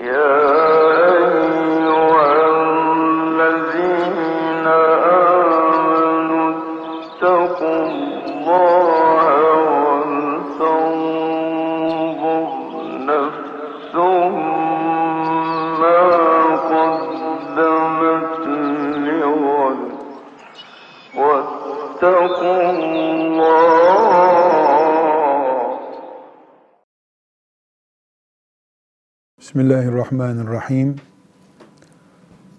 يا Bismillahirrahmanirrahim.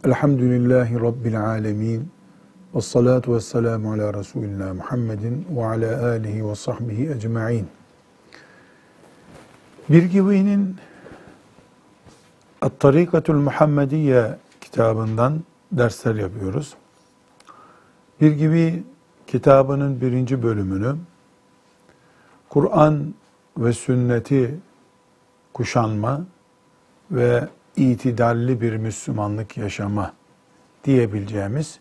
Elhamdülillahi Rabbil alemin. Ve salatu ve selamu ala Resulina Muhammedin ve ala alihi ve sahbihi ecma'in. Birgivi'nin At-Tarikatul Muhammediye kitabından dersler yapıyoruz. Birgivi kitabının birinci bölümünü Kur'an ve sünneti kuşanma ve itidalli bir Müslümanlık yaşama diyebileceğimiz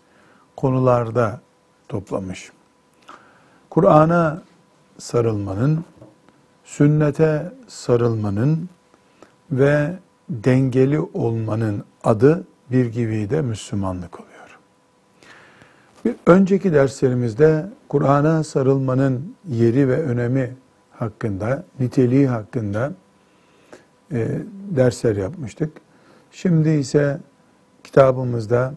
konularda toplamış. Kur'an'a sarılmanın, sünnete sarılmanın ve dengeli olmanın adı bir gibi de Müslümanlık oluyor. Bir önceki derslerimizde Kur'an'a sarılmanın yeri ve önemi hakkında, niteliği hakkında e, dersler yapmıştık. Şimdi ise kitabımızda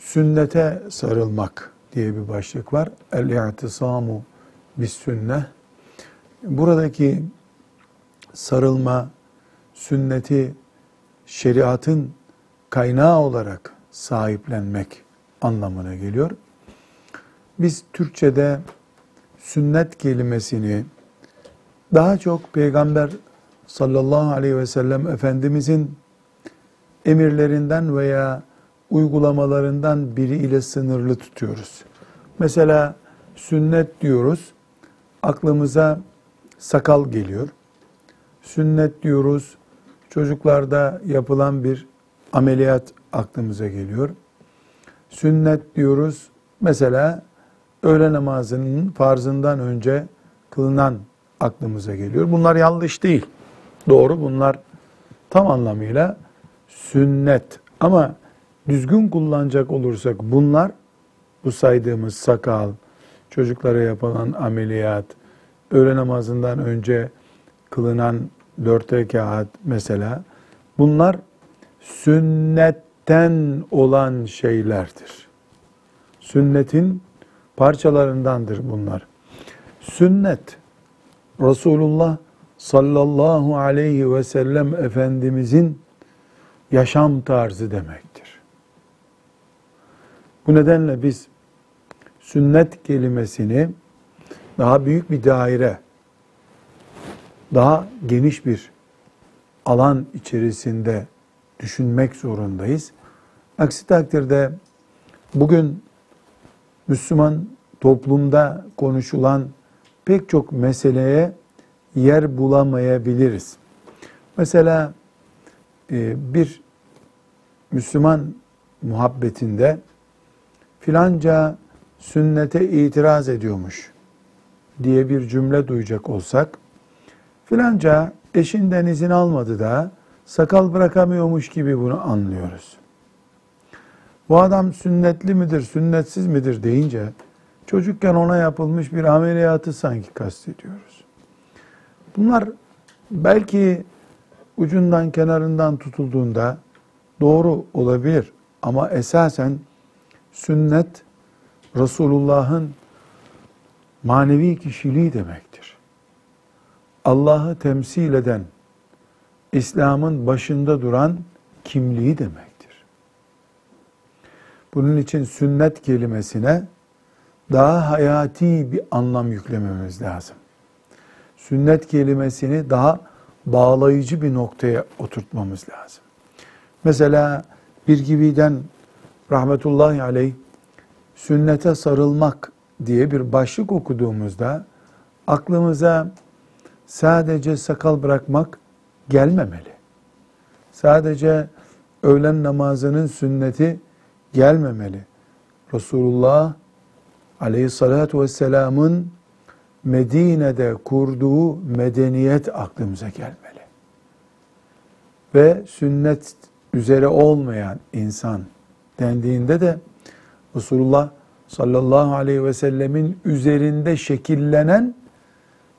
sünnete sarılmak diye bir başlık var. El-i'tisamu bis sünne. Buradaki sarılma, sünneti şeriatın kaynağı olarak sahiplenmek anlamına geliyor. Biz Türkçe'de sünnet kelimesini daha çok peygamber sallallahu aleyhi ve sellem Efendimizin emirlerinden veya uygulamalarından biri ile sınırlı tutuyoruz. Mesela sünnet diyoruz, aklımıza sakal geliyor. Sünnet diyoruz, çocuklarda yapılan bir ameliyat aklımıza geliyor. Sünnet diyoruz, mesela öğle namazının farzından önce kılınan aklımıza geliyor. Bunlar yanlış değil. Doğru bunlar tam anlamıyla sünnet. Ama düzgün kullanacak olursak bunlar bu saydığımız sakal, çocuklara yapılan ameliyat, öğle namazından önce kılınan dört rekat mesela bunlar sünnetten olan şeylerdir. Sünnetin parçalarındandır bunlar. Sünnet Resulullah sallallahu aleyhi ve sellem Efendimizin yaşam tarzı demektir. Bu nedenle biz sünnet kelimesini daha büyük bir daire, daha geniş bir alan içerisinde düşünmek zorundayız. Aksi takdirde bugün Müslüman toplumda konuşulan pek çok meseleye yer bulamayabiliriz. Mesela e, bir Müslüman muhabbetinde filanca sünnete itiraz ediyormuş diye bir cümle duyacak olsak filanca eşinden izin almadı da sakal bırakamıyormuş gibi bunu anlıyoruz. Bu adam sünnetli midir, sünnetsiz midir deyince çocukken ona yapılmış bir ameliyatı sanki kastediyoruz. Bunlar belki ucundan kenarından tutulduğunda doğru olabilir ama esasen sünnet Resulullah'ın manevi kişiliği demektir. Allah'ı temsil eden, İslam'ın başında duran kimliği demektir. Bunun için sünnet kelimesine daha hayati bir anlam yüklememiz lazım. Sünnet kelimesini daha bağlayıcı bir noktaya oturtmamız lazım. Mesela bir gibiden rahmetullahi aleyh sünnete sarılmak diye bir başlık okuduğumuzda aklımıza sadece sakal bırakmak gelmemeli. Sadece öğlen namazının sünneti gelmemeli. Resulullah aleyhissalatu vesselamın Medine'de kurduğu medeniyet aklımıza gelmeli. ve sünnet üzere olmayan insan dendiğinde de Resulullah sallallahu aleyhi ve sellemin üzerinde şekillenen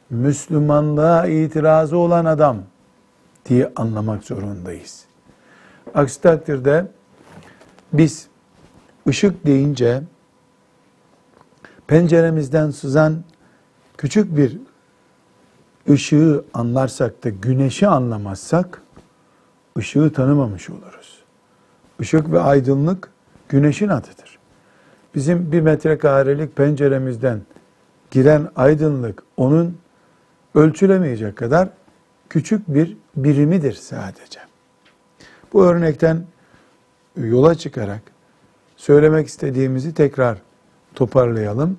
Müslümanlığa itirazı olan adam diye anlamak zorundayız. Aksi takdirde biz ışık deyince penceremizden sızan küçük bir ışığı anlarsak da güneşi anlamazsak ışığı tanımamış oluruz. Işık ve aydınlık güneşin adıdır. Bizim bir metrekarelik penceremizden giren aydınlık onun ölçülemeyecek kadar küçük bir birimidir sadece. Bu örnekten yola çıkarak söylemek istediğimizi tekrar toparlayalım.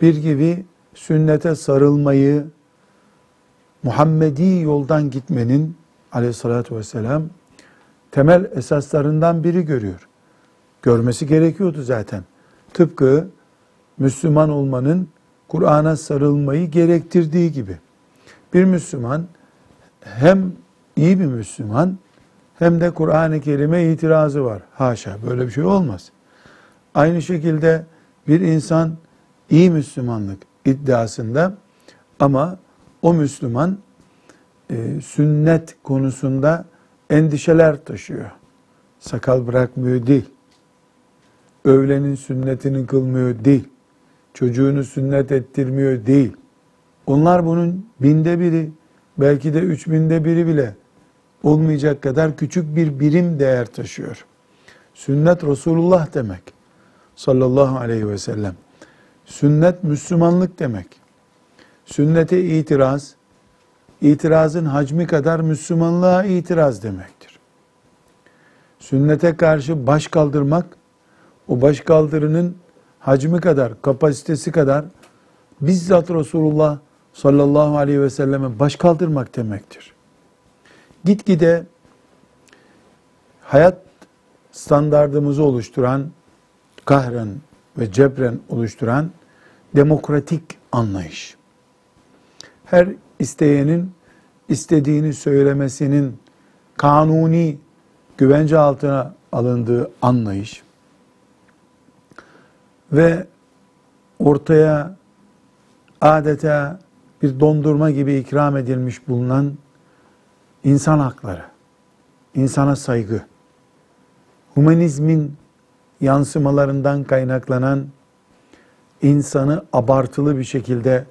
Bir gibi sünnete sarılmayı, Muhammedi yoldan gitmenin aleyhissalatü vesselam temel esaslarından biri görüyor. Görmesi gerekiyordu zaten. Tıpkı Müslüman olmanın Kur'an'a sarılmayı gerektirdiği gibi. Bir Müslüman hem iyi bir Müslüman hem de Kur'an-ı Kerim'e itirazı var. Haşa böyle bir şey olmaz. Aynı şekilde bir insan iyi Müslümanlık iddiasında ama o Müslüman e, sünnet konusunda endişeler taşıyor. Sakal bırakmıyor değil. Öğlenin sünnetini kılmıyor değil. Çocuğunu sünnet ettirmiyor değil. Onlar bunun binde biri, belki de üç binde biri bile olmayacak kadar küçük bir birim değer taşıyor. Sünnet Resulullah demek. Sallallahu aleyhi ve sellem. Sünnet Müslümanlık demek. Sünnete itiraz, itirazın hacmi kadar Müslümanlığa itiraz demektir. Sünnete karşı baş kaldırmak, o baş kaldırının hacmi kadar, kapasitesi kadar bizzat Resulullah sallallahu aleyhi ve selleme baş kaldırmak demektir. Gitgide hayat standardımızı oluşturan, kahren ve cebren oluşturan demokratik anlayış. Her isteyenin istediğini söylemesinin kanuni güvence altına alındığı anlayış ve ortaya adeta bir dondurma gibi ikram edilmiş bulunan insan hakları, insana saygı, humanizmin yansımalarından kaynaklanan insanı abartılı bir şekilde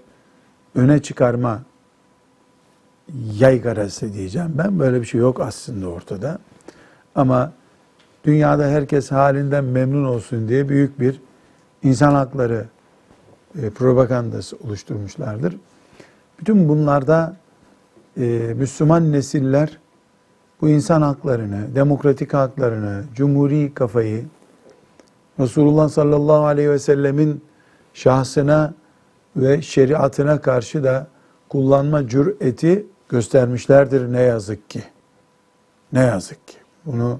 öne çıkarma yaygarası diyeceğim. Ben böyle bir şey yok aslında ortada. Ama dünyada herkes halinden memnun olsun diye büyük bir insan hakları e, propagandası oluşturmuşlardır. Bütün bunlarda e, Müslüman nesiller bu insan haklarını, demokratik haklarını, cumhuri kafayı, Resulullah sallallahu aleyhi ve sellemin şahsına ve şeriatına karşı da kullanma cüreti göstermişlerdir ne yazık ki. Ne yazık ki. Bunu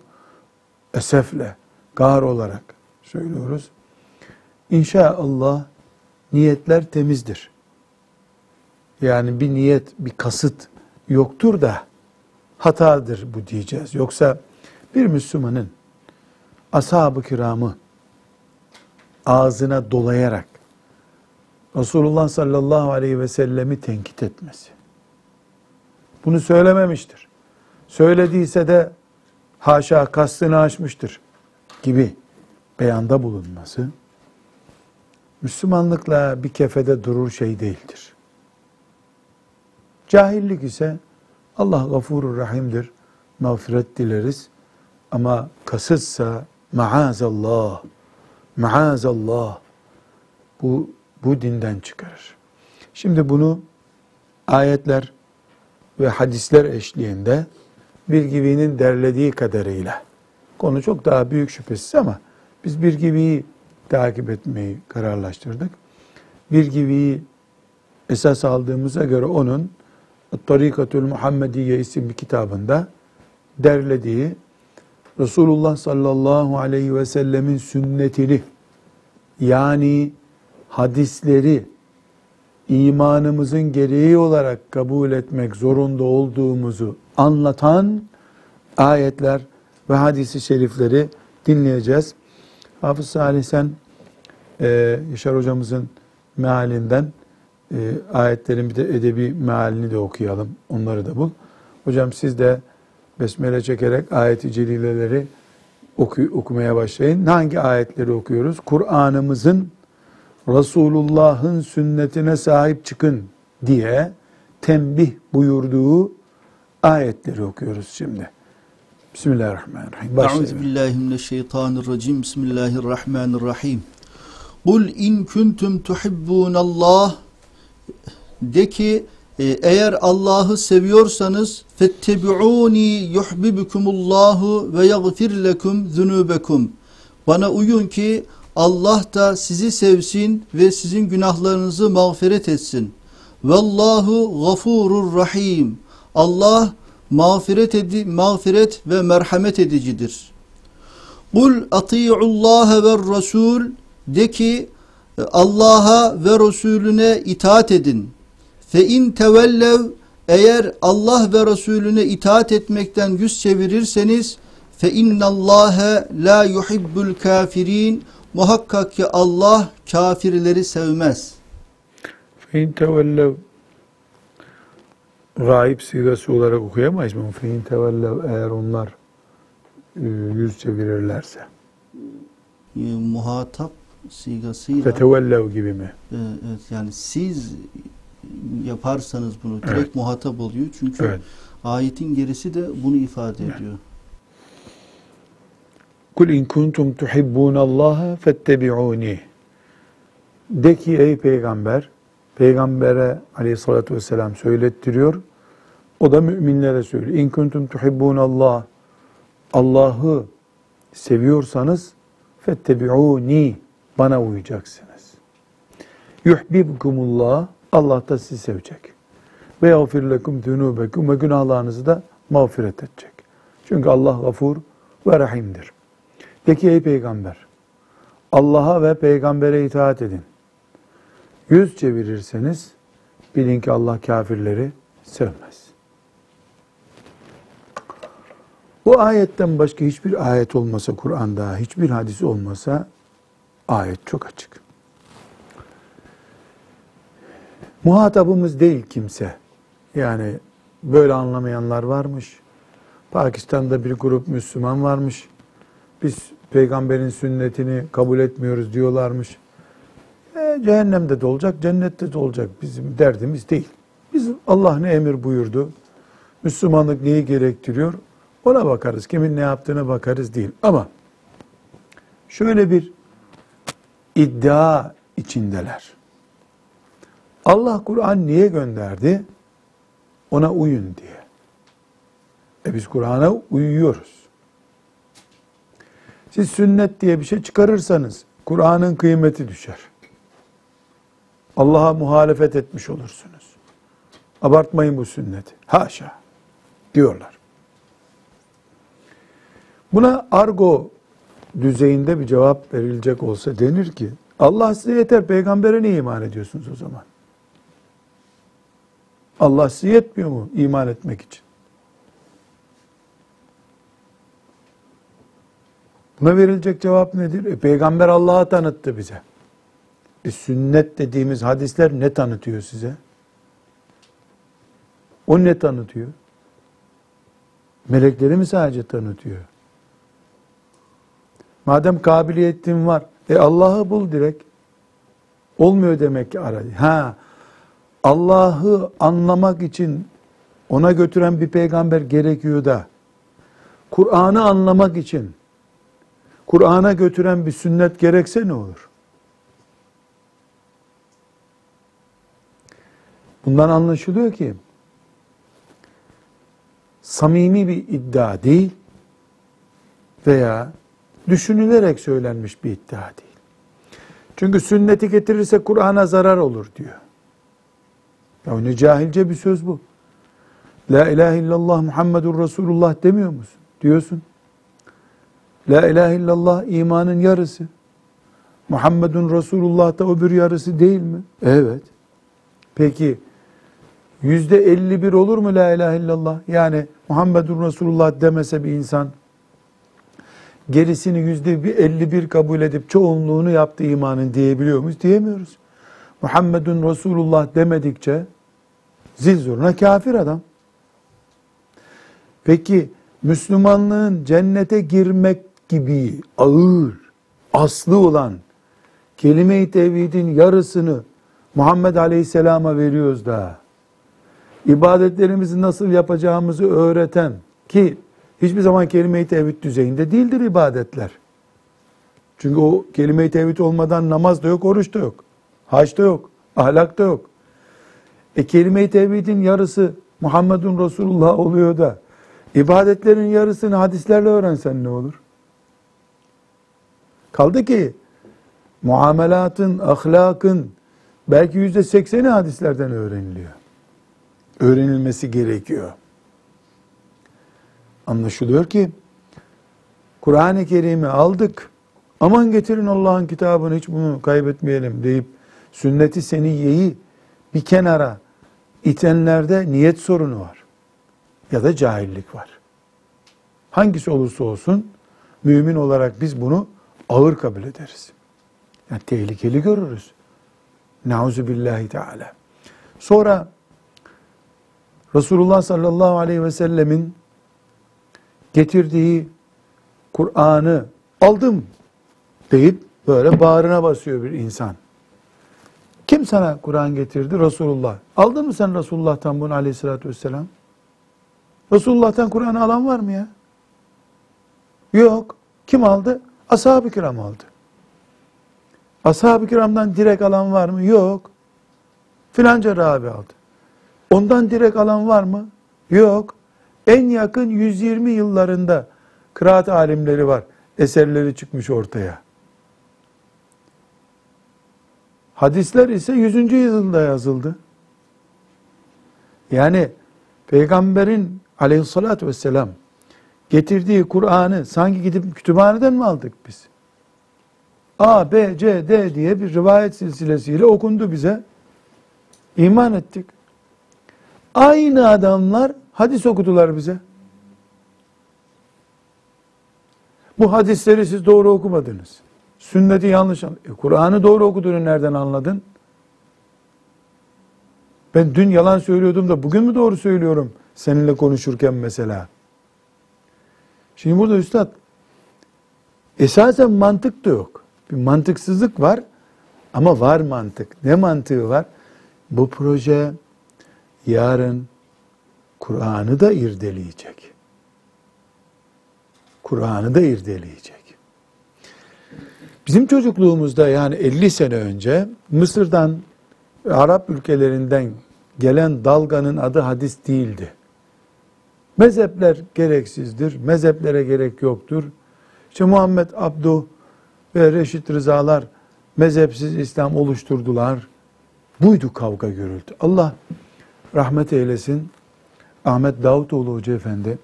esefle, gar olarak söylüyoruz. İnşallah niyetler temizdir. Yani bir niyet, bir kasıt yoktur da hatadır bu diyeceğiz. Yoksa bir Müslümanın ashab-ı kiramı ağzına dolayarak Resulullah sallallahu aleyhi ve sellemi tenkit etmesi. Bunu söylememiştir. Söylediyse de haşa kastını aşmıştır gibi beyanda bulunması Müslümanlıkla bir kefede durur şey değildir. Cahillik ise Allah gafurur rahimdir. Mağfiret dileriz. Ama kasıtsa maazallah, maazallah bu, bu dinden çıkarır. Şimdi bunu ayetler ve hadisler eşliğinde bir gibinin derlediği kadarıyla konu çok daha büyük şüphesiz ama biz bir gibiyi takip etmeyi kararlaştırdık. Bir gibiyi esas aldığımıza göre onun Tarikatül Muhammediye isimli kitabında derlediği Resulullah sallallahu aleyhi ve sellemin sünnetini yani hadisleri imanımızın gereği olarak kabul etmek zorunda olduğumuzu anlatan ayetler ve hadisi şerifleri dinleyeceğiz. Hafız Salih sen e, Yaşar hocamızın mealinden e, ayetlerin bir de edebi mealini de okuyalım. Onları da bul. Hocam siz de besmele çekerek ayeti celileleri oku, okumaya başlayın. Hangi ayetleri okuyoruz? Kur'an'ımızın Resulullah'ın sünnetine sahip çıkın diye tembih buyurduğu ayetleri okuyoruz şimdi. Bismillahirrahmanirrahim. Başlayalım. Euzu billahi mineşşeytanirracim. Bismillahirrahmanirrahim. Kul in kuntum tuhibbunallah de ki eğer Allah'ı seviyorsanız fettebi'uni yuhibbukumullahu ve yaghfir lekum zunubekum. Bana uyun ki Allah da sizi sevsin ve sizin günahlarınızı mağfiret etsin. Vallahu gafurur rahim. Allah mağfiret edi, mağfiret ve merhamet edicidir. Kul ati'ullaha ve rasul de ki Allah'a ve Resulüne itaat edin. Fe in tevellev eğer Allah ve Resulüne itaat etmekten yüz çevirirseniz fe innallâhe la yuhibbul kafirin muhakkak ki Allah kafirleri sevmez. Fein tevellev Raib sigası olarak okuyamayız mı? Fein tevellev eğer onlar e, yüz çevirirlerse. E, muhatap sigasıyla Fetevellev gibi mi? e, evet, yani siz yaparsanız bunu direkt Evet. muhatap oluyor. Çünkü Evet. ayetin gerisi de bunu ifade ediyor. Kul in kuntum tuhibbunallaha fettebi'uni. De ki ey peygamber, peygambere aleyhissalatü vesselam söylettiriyor. O da müminlere söylüyor. İn kuntum tuhibbunallah. Allah'ı seviyorsanız fettebi'uni. Bana uyacaksınız. Yuhbibkumullah. Allah da sizi sevecek. Ve yağfir lekum zunubekum ve günahlarınızı da mağfiret edecek. Çünkü Allah gafur ve rahimdir. Peki ey peygamber, Allah'a ve peygambere itaat edin. Yüz çevirirseniz bilin ki Allah kafirleri sevmez. Bu ayetten başka hiçbir ayet olmasa Kur'an'da, hiçbir hadis olmasa ayet çok açık. Muhatabımız değil kimse. Yani böyle anlamayanlar varmış. Pakistan'da bir grup Müslüman varmış. Biz peygamberin sünnetini kabul etmiyoruz diyorlarmış. E, cehennemde de olacak, cennette de olacak. Bizim derdimiz değil. Biz Allah ne emir buyurdu, Müslümanlık neyi gerektiriyor ona bakarız. Kimin ne yaptığına bakarız değil. Ama şöyle bir iddia içindeler. Allah Kur'an niye gönderdi? Ona uyun diye. E biz Kur'an'a uyuyoruz. Siz sünnet diye bir şey çıkarırsanız Kur'an'ın kıymeti düşer. Allah'a muhalefet etmiş olursunuz. Abartmayın bu sünneti. Haşa diyorlar. Buna argo düzeyinde bir cevap verilecek olsa denir ki Allah size yeter peygambere niye iman ediyorsunuz o zaman? Allah size yetmiyor mu iman etmek için? Buna verilecek cevap nedir? E, peygamber Allah'a tanıttı bize. E, sünnet dediğimiz hadisler ne tanıtıyor size? O ne tanıtıyor? Melekleri mi sadece tanıtıyor? Madem kabiliyetin var, e Allah'ı bul direkt. Olmuyor demek ki ara. Ha, Allah'ı anlamak için ona götüren bir peygamber gerekiyor da, Kur'an'ı anlamak için Kur'an'a götüren bir sünnet gerekse ne olur? Bundan anlaşılıyor ki samimi bir iddia değil veya düşünülerek söylenmiş bir iddia değil. Çünkü sünneti getirirse Kur'an'a zarar olur diyor. Ya ne cahilce bir söz bu. La ilahe illallah Muhammedur Resulullah demiyor musun? Diyorsun. La ilahe illallah imanın yarısı. Muhammedun Resulullah da öbür yarısı değil mi? Evet. Peki yüzde 51 olur mu la ilahe illallah? Yani Muhammedun Resulullah demese bir insan gerisini yüzde 51 kabul edip çoğunluğunu yaptı imanın diyebiliyor muyuz? Diyemiyoruz. Muhammedun Resulullah demedikçe zil zurna kafir adam. Peki Müslümanlığın cennete girmek gibi ağır, aslı olan kelime-i tevhidin yarısını Muhammed Aleyhisselam'a veriyoruz da ibadetlerimizi nasıl yapacağımızı öğreten ki hiçbir zaman kelime-i tevhid düzeyinde değildir ibadetler. Çünkü o kelime-i tevhid olmadan namaz da yok, oruç da yok. Hac da yok, ahlak da yok. E kelime-i tevhidin yarısı Muhammedun Resulullah oluyor da ibadetlerin yarısını hadislerle öğrensen ne olur? Kaldı ki muamelatın, ahlakın belki yüzde sekseni hadislerden öğreniliyor. Öğrenilmesi gerekiyor. Anlaşılıyor ki Kur'an-ı Kerim'i aldık. Aman getirin Allah'ın kitabını hiç bunu kaybetmeyelim deyip sünneti seniyyeyi bir kenara itenlerde niyet sorunu var. Ya da cahillik var. Hangisi olursa olsun mümin olarak biz bunu ağır kabul ederiz. Yani tehlikeli görürüz. Nauzu billahi teala. Sonra Resulullah sallallahu aleyhi ve sellemin getirdiği Kur'an'ı aldım deyip böyle bağrına basıyor bir insan. Kim sana Kur'an getirdi? Resulullah. Aldın mı sen Resulullah'tan bunu aleyhissalatü vesselam? Resulullah'tan Kur'an'ı alan var mı ya? Yok. Kim aldı? Ashab-ı kiram aldı. Ashab-ı kiramdan direkt alan var mı? Yok. Filanca Rabi aldı. Ondan direkt alan var mı? Yok. En yakın 120 yıllarında kıraat alimleri var. Eserleri çıkmış ortaya. Hadisler ise 100. yüzyılda yazıldı. Yani Peygamberin aleyhissalatü vesselam getirdiği Kur'an'ı sanki gidip kütüphaneden mi aldık biz? A, B, C, D diye bir rivayet silsilesiyle okundu bize. İman ettik. Aynı adamlar hadis okudular bize. Bu hadisleri siz doğru okumadınız. Sünneti yanlış anladın. E, Kur'an'ı doğru okuduğunu nereden anladın? Ben dün yalan söylüyordum da bugün mü doğru söylüyorum seninle konuşurken mesela? Şimdi burada üstad esasen mantık da yok. Bir mantıksızlık var ama var mantık. Ne mantığı var? Bu proje yarın Kur'an'ı da irdeleyecek. Kur'an'ı da irdeleyecek. Bizim çocukluğumuzda yani 50 sene önce Mısır'dan Arap ülkelerinden gelen dalganın adı hadis değildi. Mezhepler gereksizdir, mezheplere gerek yoktur. İşte Muhammed Abduh ve Reşit Rızalar mezhepsiz İslam oluşturdular. Buydu kavga gürültü. Allah rahmet eylesin. Ahmet Davutoğlu Hoca Efendi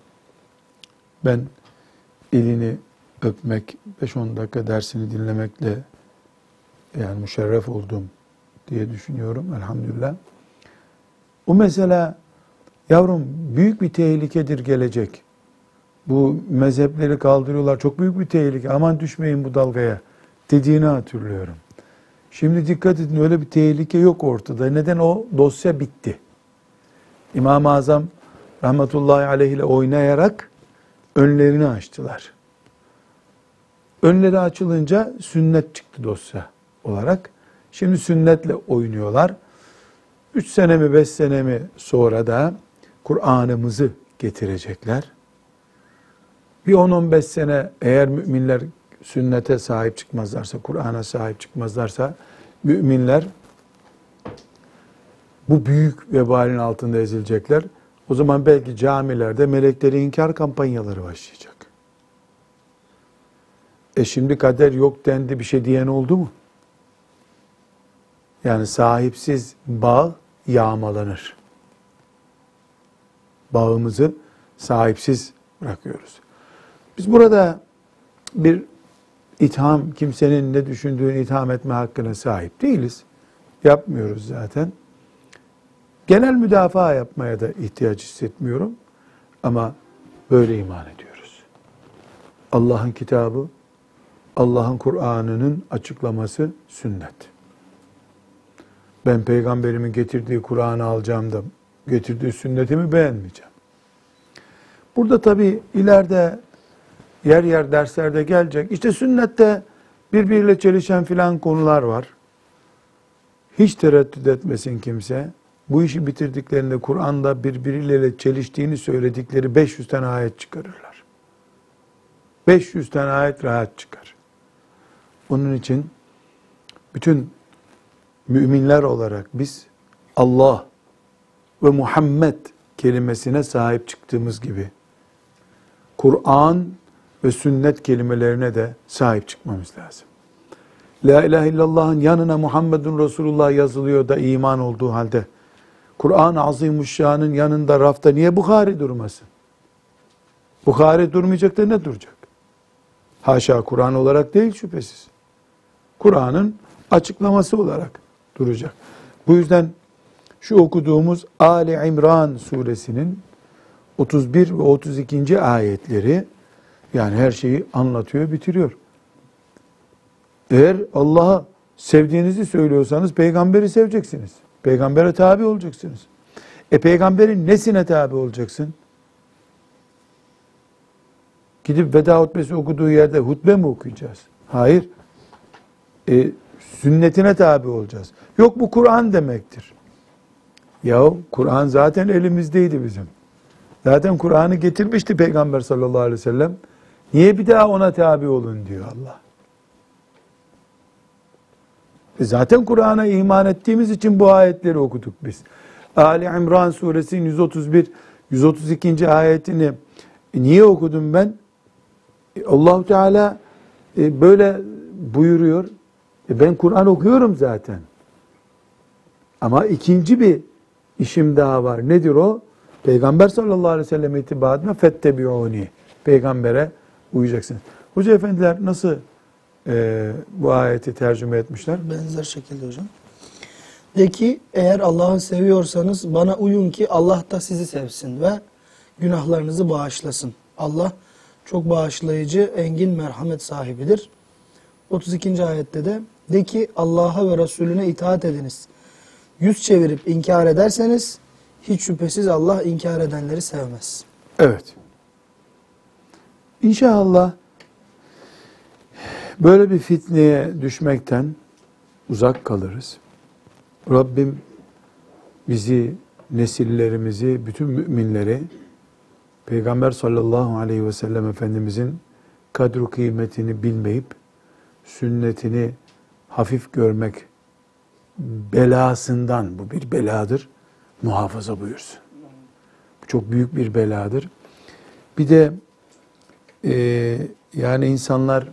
ben elini öpmek, 5-10 dakika dersini dinlemekle yani müşerref oldum diye düşünüyorum elhamdülillah. O mesela yavrum büyük bir tehlikedir gelecek. Bu mezhepleri kaldırıyorlar. Çok büyük bir tehlike. Aman düşmeyin bu dalgaya dediğini hatırlıyorum. Şimdi dikkat edin öyle bir tehlike yok ortada. Neden o dosya bitti. İmam-ı Azam rahmetullahi aleyh ile oynayarak önlerini açtılar. Önleri açılınca sünnet çıktı dosya olarak. Şimdi sünnetle oynuyorlar. Üç sene mi beş sene mi sonra da Kur'an'ımızı getirecekler. Bir 10-15 sene eğer müminler sünnete sahip çıkmazlarsa, Kur'an'a sahip çıkmazlarsa müminler bu büyük vebalin altında ezilecekler. O zaman belki camilerde melekleri inkar kampanyaları başlayacak. E şimdi kader yok dendi bir şey diyen oldu mu? Yani sahipsiz bağ yağmalanır. Bağımızı sahipsiz bırakıyoruz. Biz burada bir itham, kimsenin ne düşündüğünü itham etme hakkına sahip değiliz. Yapmıyoruz zaten. Genel müdafaa yapmaya da ihtiyaç hissetmiyorum. Ama böyle iman ediyoruz. Allah'ın kitabı, Allah'ın Kur'an'ının açıklaması sünnet. Ben peygamberimin getirdiği Kur'an'ı alacağım da getirdiği sünnetimi beğenmeyeceğim. Burada tabi ileride yer yer derslerde gelecek. İşte sünnette birbiriyle çelişen filan konular var. Hiç tereddüt etmesin kimse. Bu işi bitirdiklerinde Kur'an'da birbiriyle çeliştiğini söyledikleri 500 tane ayet çıkarırlar. 500 tane ayet rahat çıkar. Onun için bütün müminler olarak biz Allah ve Muhammed kelimesine sahip çıktığımız gibi Kur'an ve sünnet kelimelerine de sahip çıkmamız lazım. La ilahe illallah'ın yanına Muhammedun Resulullah yazılıyor da iman olduğu halde Kur'an-ı Azimuşşan'ın yanında rafta niye Bukhari durmasın? Bukhari durmayacak da ne duracak? Haşa Kur'an olarak değil şüphesiz. Kur'an'ın açıklaması olarak duracak. Bu yüzden şu okuduğumuz Ali İmran suresinin 31 ve 32. ayetleri yani her şeyi anlatıyor, bitiriyor. Eğer Allah'a sevdiğinizi söylüyorsanız peygamberi seveceksiniz. Peygambere tabi olacaksınız. E peygamberin nesine tabi olacaksın? Gidip veda hutbesi okuduğu yerde hutbe mi okuyacağız? Hayır. E, sünnetine tabi olacağız. Yok bu Kur'an demektir. Ya Kur'an zaten elimizdeydi bizim. Zaten Kur'an'ı getirmişti Peygamber sallallahu aleyhi ve sellem. Niye bir daha ona tabi olun diyor Allah. E zaten Kur'an'a iman ettiğimiz için bu ayetleri okuduk biz. Ali İmran suresinin 131 132. ayetini e, niye okudum ben? E Allahu Teala e, böyle buyuruyor. E ben Kur'an okuyorum zaten. Ama ikinci bir işim daha var. Nedir o? Peygamber sallallahu aleyhi ve sellem itibarına fettebi'uni. Peygambere uyacaksınız. Hoca efendiler nasıl e, bu ayeti tercüme etmişler? Benzer şekilde hocam. De ki eğer Allah'ı seviyorsanız bana uyun ki Allah da sizi sevsin ve günahlarınızı bağışlasın. Allah çok bağışlayıcı, engin merhamet sahibidir. 32. ayette de de ki Allah'a ve Resulüne itaat ediniz. Yüz çevirip inkar ederseniz hiç şüphesiz Allah inkar edenleri sevmez. Evet. İnşallah böyle bir fitneye düşmekten uzak kalırız. Rabbim bizi, nesillerimizi, bütün müminleri Peygamber sallallahu aleyhi ve sellem Efendimizin kadru kıymetini bilmeyip sünnetini hafif görmek belasından, bu bir beladır, muhafaza buyursun. Bu çok büyük bir beladır. Bir de e, yani insanlar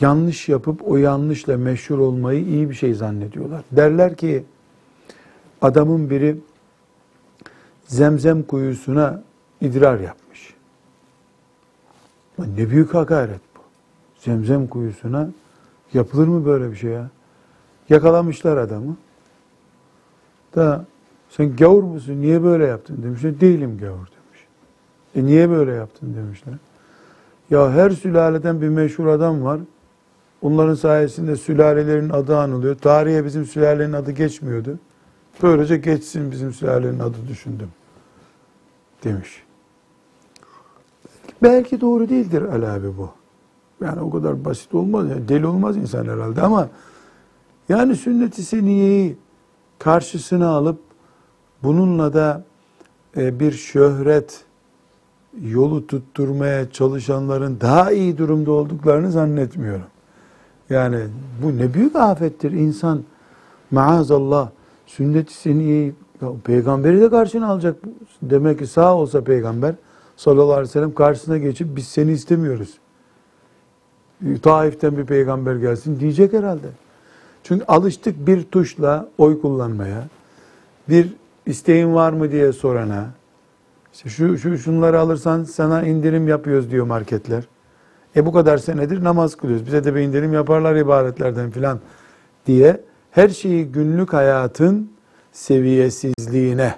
yanlış yapıp o yanlışla meşhur olmayı iyi bir şey zannediyorlar. Derler ki adamın biri zemzem kuyusuna idrar yapmış. Ne büyük hakaret. Zemzem kuyusuna yapılır mı böyle bir şey ya? Yakalamışlar adamı. Da sen gavur musun? Niye böyle yaptın demişler. Değilim gavur demiş. E niye böyle yaptın demişler. Ya her sülaleden bir meşhur adam var. Onların sayesinde sülalelerin adı anılıyor. Tarihe bizim sülalenin adı geçmiyordu. Böylece geçsin bizim sülalenin adı düşündüm. Demiş. Belki doğru değildir Ali abi bu. Yani o kadar basit olmaz. Yani deli olmaz insan herhalde ama yani sünnet-i seniyeyi karşısına alıp bununla da e, bir şöhret yolu tutturmaya çalışanların daha iyi durumda olduklarını zannetmiyorum. Yani bu ne büyük afettir. İnsan maazallah sünnet-i seniyeyi peygamberi de karşına alacak. Demek ki sağ olsa peygamber sallallahu aleyhi ve sellem karşısına geçip biz seni istemiyoruz. Taif'ten bir peygamber gelsin diyecek herhalde. Çünkü alıştık bir tuşla oy kullanmaya, bir isteğin var mı diye sorana, işte şu, şu şunları alırsan sana indirim yapıyoruz diyor marketler. E bu kadar senedir namaz kılıyoruz. Bize de bir indirim yaparlar ibadetlerden filan diye her şeyi günlük hayatın seviyesizliğine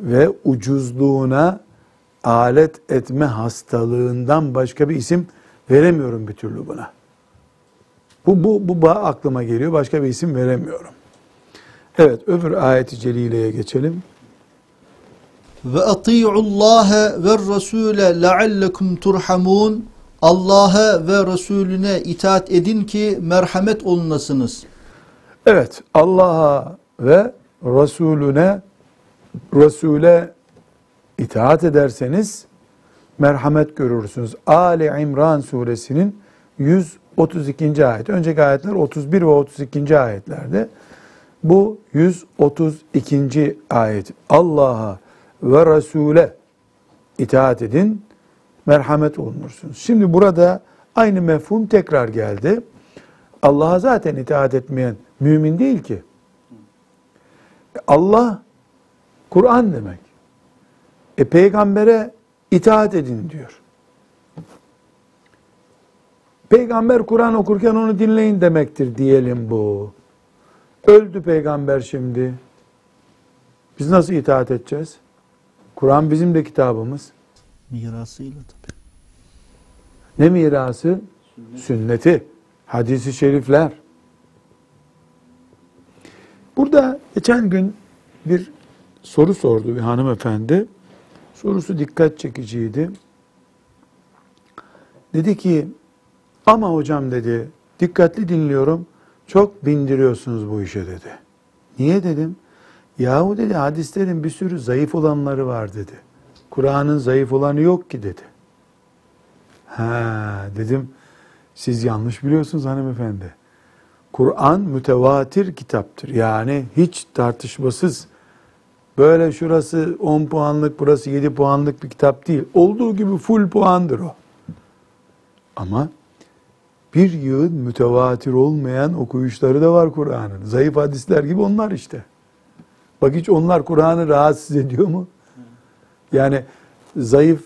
ve ucuzluğuna alet etme hastalığından başka bir isim veremiyorum bir türlü buna. Bu, bu, bu ba- aklıma geliyor. Başka bir isim veremiyorum. Evet öbür ayeti celileye geçelim. Ve ati'u Allah ve Rasule leallekum turhamun. Allah'a ve Resulüne itaat edin ki merhamet olunasınız. Evet Allah'a ve Resulüne Resul'e itaat ederseniz merhamet görürsünüz. Ali İmran suresinin 132. ayet. Önceki ayetler 31 ve 32. ayetlerde. Bu 132. ayet. Allah'a ve Resul'e itaat edin, merhamet olunursunuz. Şimdi burada aynı mefhum tekrar geldi. Allah'a zaten itaat etmeyen mümin değil ki. Allah Kur'an demek. E peygambere itaat edin diyor. Peygamber Kur'an okurken onu dinleyin demektir diyelim bu. Öldü peygamber şimdi. Biz nasıl itaat edeceğiz? Kur'an bizim de kitabımız. Mirasıyla tabii. Ne mirası? Sünneti, hadisi şerifler. Burada geçen gün bir soru sordu bir hanımefendi. Sorusu dikkat çekiciydi. Dedi ki ama hocam dedi dikkatli dinliyorum çok bindiriyorsunuz bu işe dedi. Niye dedim? Yahu dedi hadislerin bir sürü zayıf olanları var dedi. Kur'an'ın zayıf olanı yok ki dedi. Ha dedim siz yanlış biliyorsunuz hanımefendi. Kur'an mütevatir kitaptır. Yani hiç tartışmasız böyle şurası 10 puanlık burası 7 puanlık bir kitap değil. Olduğu gibi full puandır o. Ama bir yığın mütevatir olmayan okuyuşları da var Kur'an'ın. Zayıf hadisler gibi onlar işte. Bak hiç onlar Kur'an'ı rahatsız ediyor mu? Yani zayıf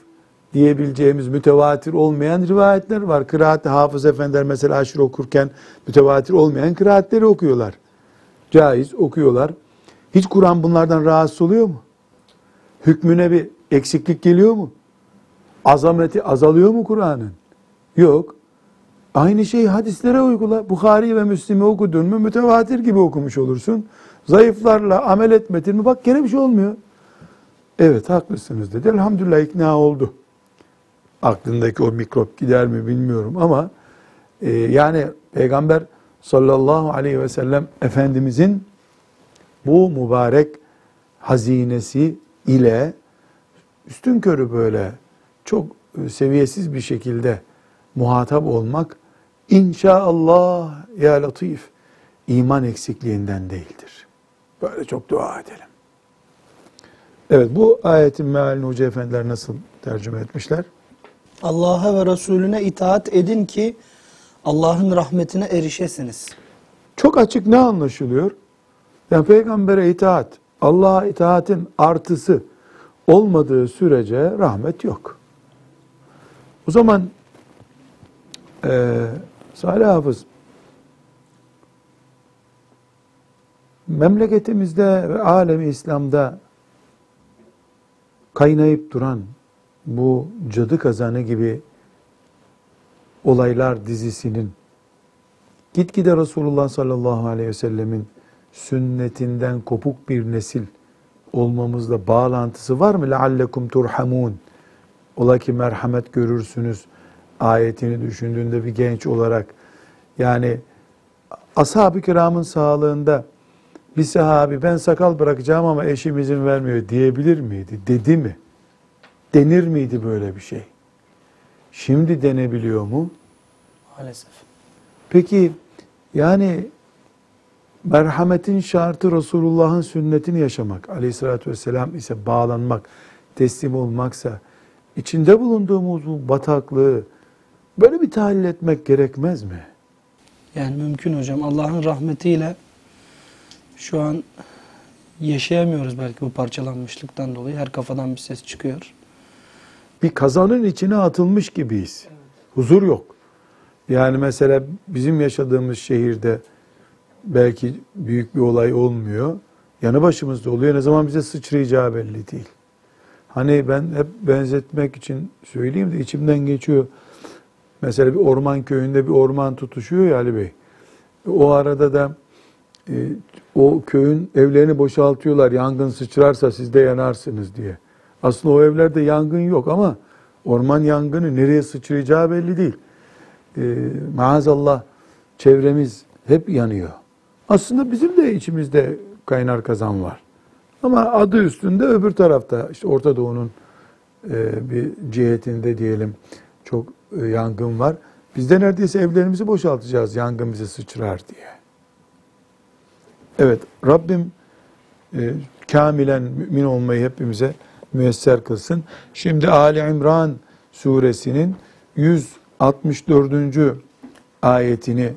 diyebileceğimiz mütevatir olmayan rivayetler var. Kıraat hafız efendiler mesela aşırı okurken mütevatir olmayan kıraatleri okuyorlar. Caiz okuyorlar. Hiç Kur'an bunlardan rahatsız oluyor mu? Hükmüne bir eksiklik geliyor mu? Azameti azalıyor mu Kur'an'ın? Yok. Aynı şeyi hadislere uygula. Bukhari ve Müslim'i okudun mu mütevatir gibi okumuş olursun. Zayıflarla amel etmedin mi bak gene bir şey olmuyor. Evet haklısınız dedi. Elhamdülillah ikna oldu. Aklındaki o mikrop gider mi bilmiyorum ama e, yani Peygamber sallallahu aleyhi ve sellem Efendimizin bu mübarek hazinesi ile üstün körü böyle çok e, seviyesiz bir şekilde muhatap olmak inşallah ya latif iman eksikliğinden değildir. Böyle çok dua edelim. Evet bu ayetin mealini hoca efendiler nasıl tercüme etmişler? Allah'a ve Resulüne itaat edin ki Allah'ın rahmetine erişesiniz. Çok açık ne anlaşılıyor? Yani peygambere itaat, Allah'a itaatin artısı olmadığı sürece rahmet yok. O zaman eee Salih Hafız memleketimizde ve alemi İslam'da kaynayıp duran bu cadı kazanı gibi olaylar dizisinin gitgide Resulullah sallallahu aleyhi ve sellemin sünnetinden kopuk bir nesil olmamızla bağlantısı var mı? لَعَلَّكُمْ turhamun. Ola ki merhamet görürsünüz ayetini düşündüğünde bir genç olarak yani ashab-ı kiramın sağlığında bir sahabi ben sakal bırakacağım ama eşim izin vermiyor diyebilir miydi? Dedi mi? Denir miydi böyle bir şey? Şimdi denebiliyor mu? Maalesef. Peki yani merhametin şartı Resulullah'ın sünnetini yaşamak, aleyhissalatü vesselam ise bağlanmak, teslim olmaksa, içinde bulunduğumuz bu bataklığı böyle bir tahlil etmek gerekmez mi? Yani mümkün hocam. Allah'ın rahmetiyle şu an yaşayamıyoruz belki bu parçalanmışlıktan dolayı. Her kafadan bir ses çıkıyor. Bir kazanın içine atılmış gibiyiz. Huzur yok. Yani mesela bizim yaşadığımız şehirde belki büyük bir olay olmuyor. Yanı başımızda oluyor. Ne zaman bize sıçrayacağı belli değil. Hani ben hep benzetmek için söyleyeyim de içimden geçiyor. Mesela bir orman köyünde bir orman tutuşuyor ya Ali Bey. O arada da e, o köyün evlerini boşaltıyorlar. Yangın sıçrarsa siz de yanarsınız diye. Aslında o evlerde yangın yok ama orman yangını nereye sıçrayacağı belli değil. E, maazallah çevremiz hep yanıyor. Aslında bizim de içimizde kaynar kazan var. Ama adı üstünde öbür tarafta işte Orta Doğu'nun e, bir cihetinde diyelim çok e, yangın var. Biz de neredeyse evlerimizi boşaltacağız yangın bize sıçrar diye. Evet Rabbim e, kamilen mümin olmayı hepimize müyesser kılsın. Şimdi Ali İmran suresinin 164. ayetini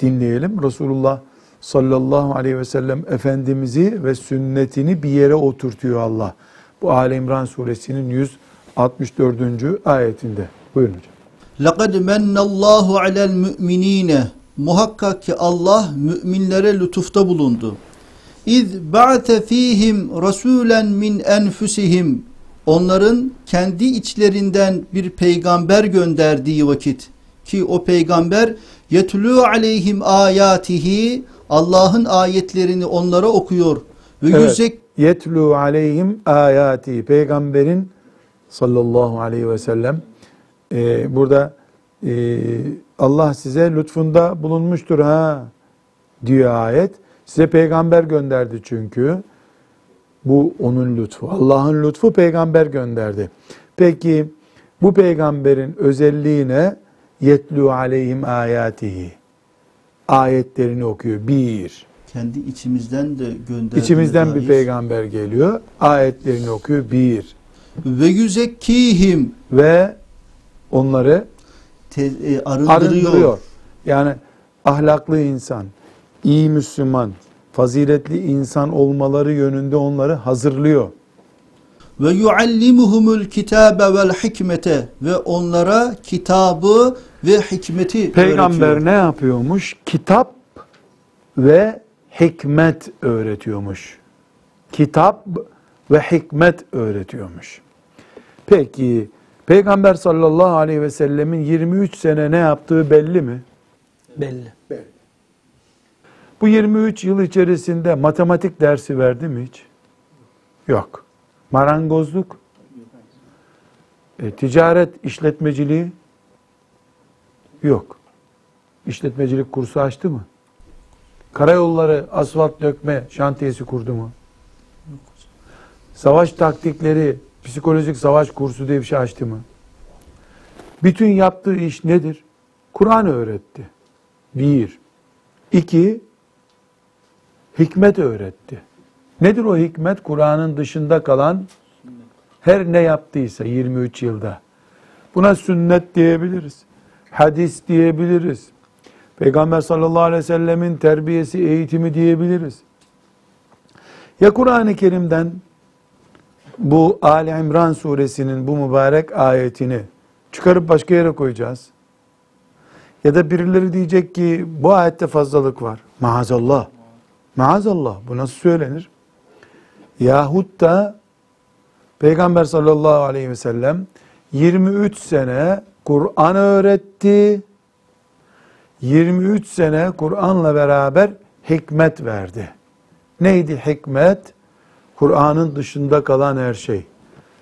dinleyelim. Resulullah sallallahu aleyhi ve sellem Efendimiz'i ve sünnetini bir yere oturtuyor Allah. Bu Ali İmran suresinin 164. ayetinde. Buyurun hocam. لَقَدْ مَنَّ اللّٰهُ عَلَى الْمُؤْمِن۪ينَ Muhakkak ki Allah müminlere lütufta bulundu. İz ba'te fihim rasulen min enfusihim. Onların kendi içlerinden bir peygamber gönderdiği vakit ki o peygamber yetlu aleyhim ayatihi Allah'ın ayetlerini onlara okuyor ve Evet. yüzek Yetlu aleyhim ayati. Peygamberin sallallahu aleyhi ve sellem e, burada e, Allah size lütfunda bulunmuştur ha diyor ayet. Size peygamber gönderdi çünkü. Bu onun lütfu. Allah'ın lütfu peygamber gönderdi. Peki bu peygamberin özelliği ne? Yetlu aleyhim ayatihi. Ayetlerini okuyor. Bir. kendi içimizden de gönderdiğine İçimizden bir dair. peygamber geliyor. Ayetlerini okuyor. Bir. ve yüzekkihim Ve onları te- e, arındırıyor. arındırıyor. Yani ahlaklı insan, iyi Müslüman, faziletli insan olmaları yönünde onları hazırlıyor. Ve yuallimuhumul kitabe vel hikmete ve onlara kitabı ve hikmeti Peygamber öğretiyor. ne yapıyormuş? Kitap ve hikmet öğretiyormuş. Kitap ve hikmet öğretiyormuş. Peki Peygamber sallallahu aleyhi ve sellemin 23 sene ne yaptığı belli mi? Belli. Bu 23 yıl içerisinde matematik dersi verdi mi hiç? Yok. Marangozluk, e, ticaret işletmeciliği yok. İşletmecilik kursu açtı mı? Karayolları asfalt dökme şantiyesi kurdu mu? Savaş taktikleri, psikolojik savaş kursu diye bir şey açtı mı? Bütün yaptığı iş nedir? Kur'an öğretti. Bir. İki, hikmet öğretti. Nedir o hikmet? Kur'an'ın dışında kalan her ne yaptıysa 23 yılda. Buna sünnet diyebiliriz. Hadis diyebiliriz. Peygamber sallallahu aleyhi ve sellemin terbiyesi, eğitimi diyebiliriz. Ya Kur'an-ı Kerim'den bu Ali İmran suresinin bu mübarek ayetini çıkarıp başka yere koyacağız. Ya da birileri diyecek ki bu ayette fazlalık var. Maazallah. Maazallah. Bu nasıl söylenir? Yahut da Peygamber sallallahu aleyhi ve sellem 23 sene Kur'an öğretti. 23 sene Kur'an'la beraber hikmet verdi. Neydi hikmet? Kur'an'ın dışında kalan her şey.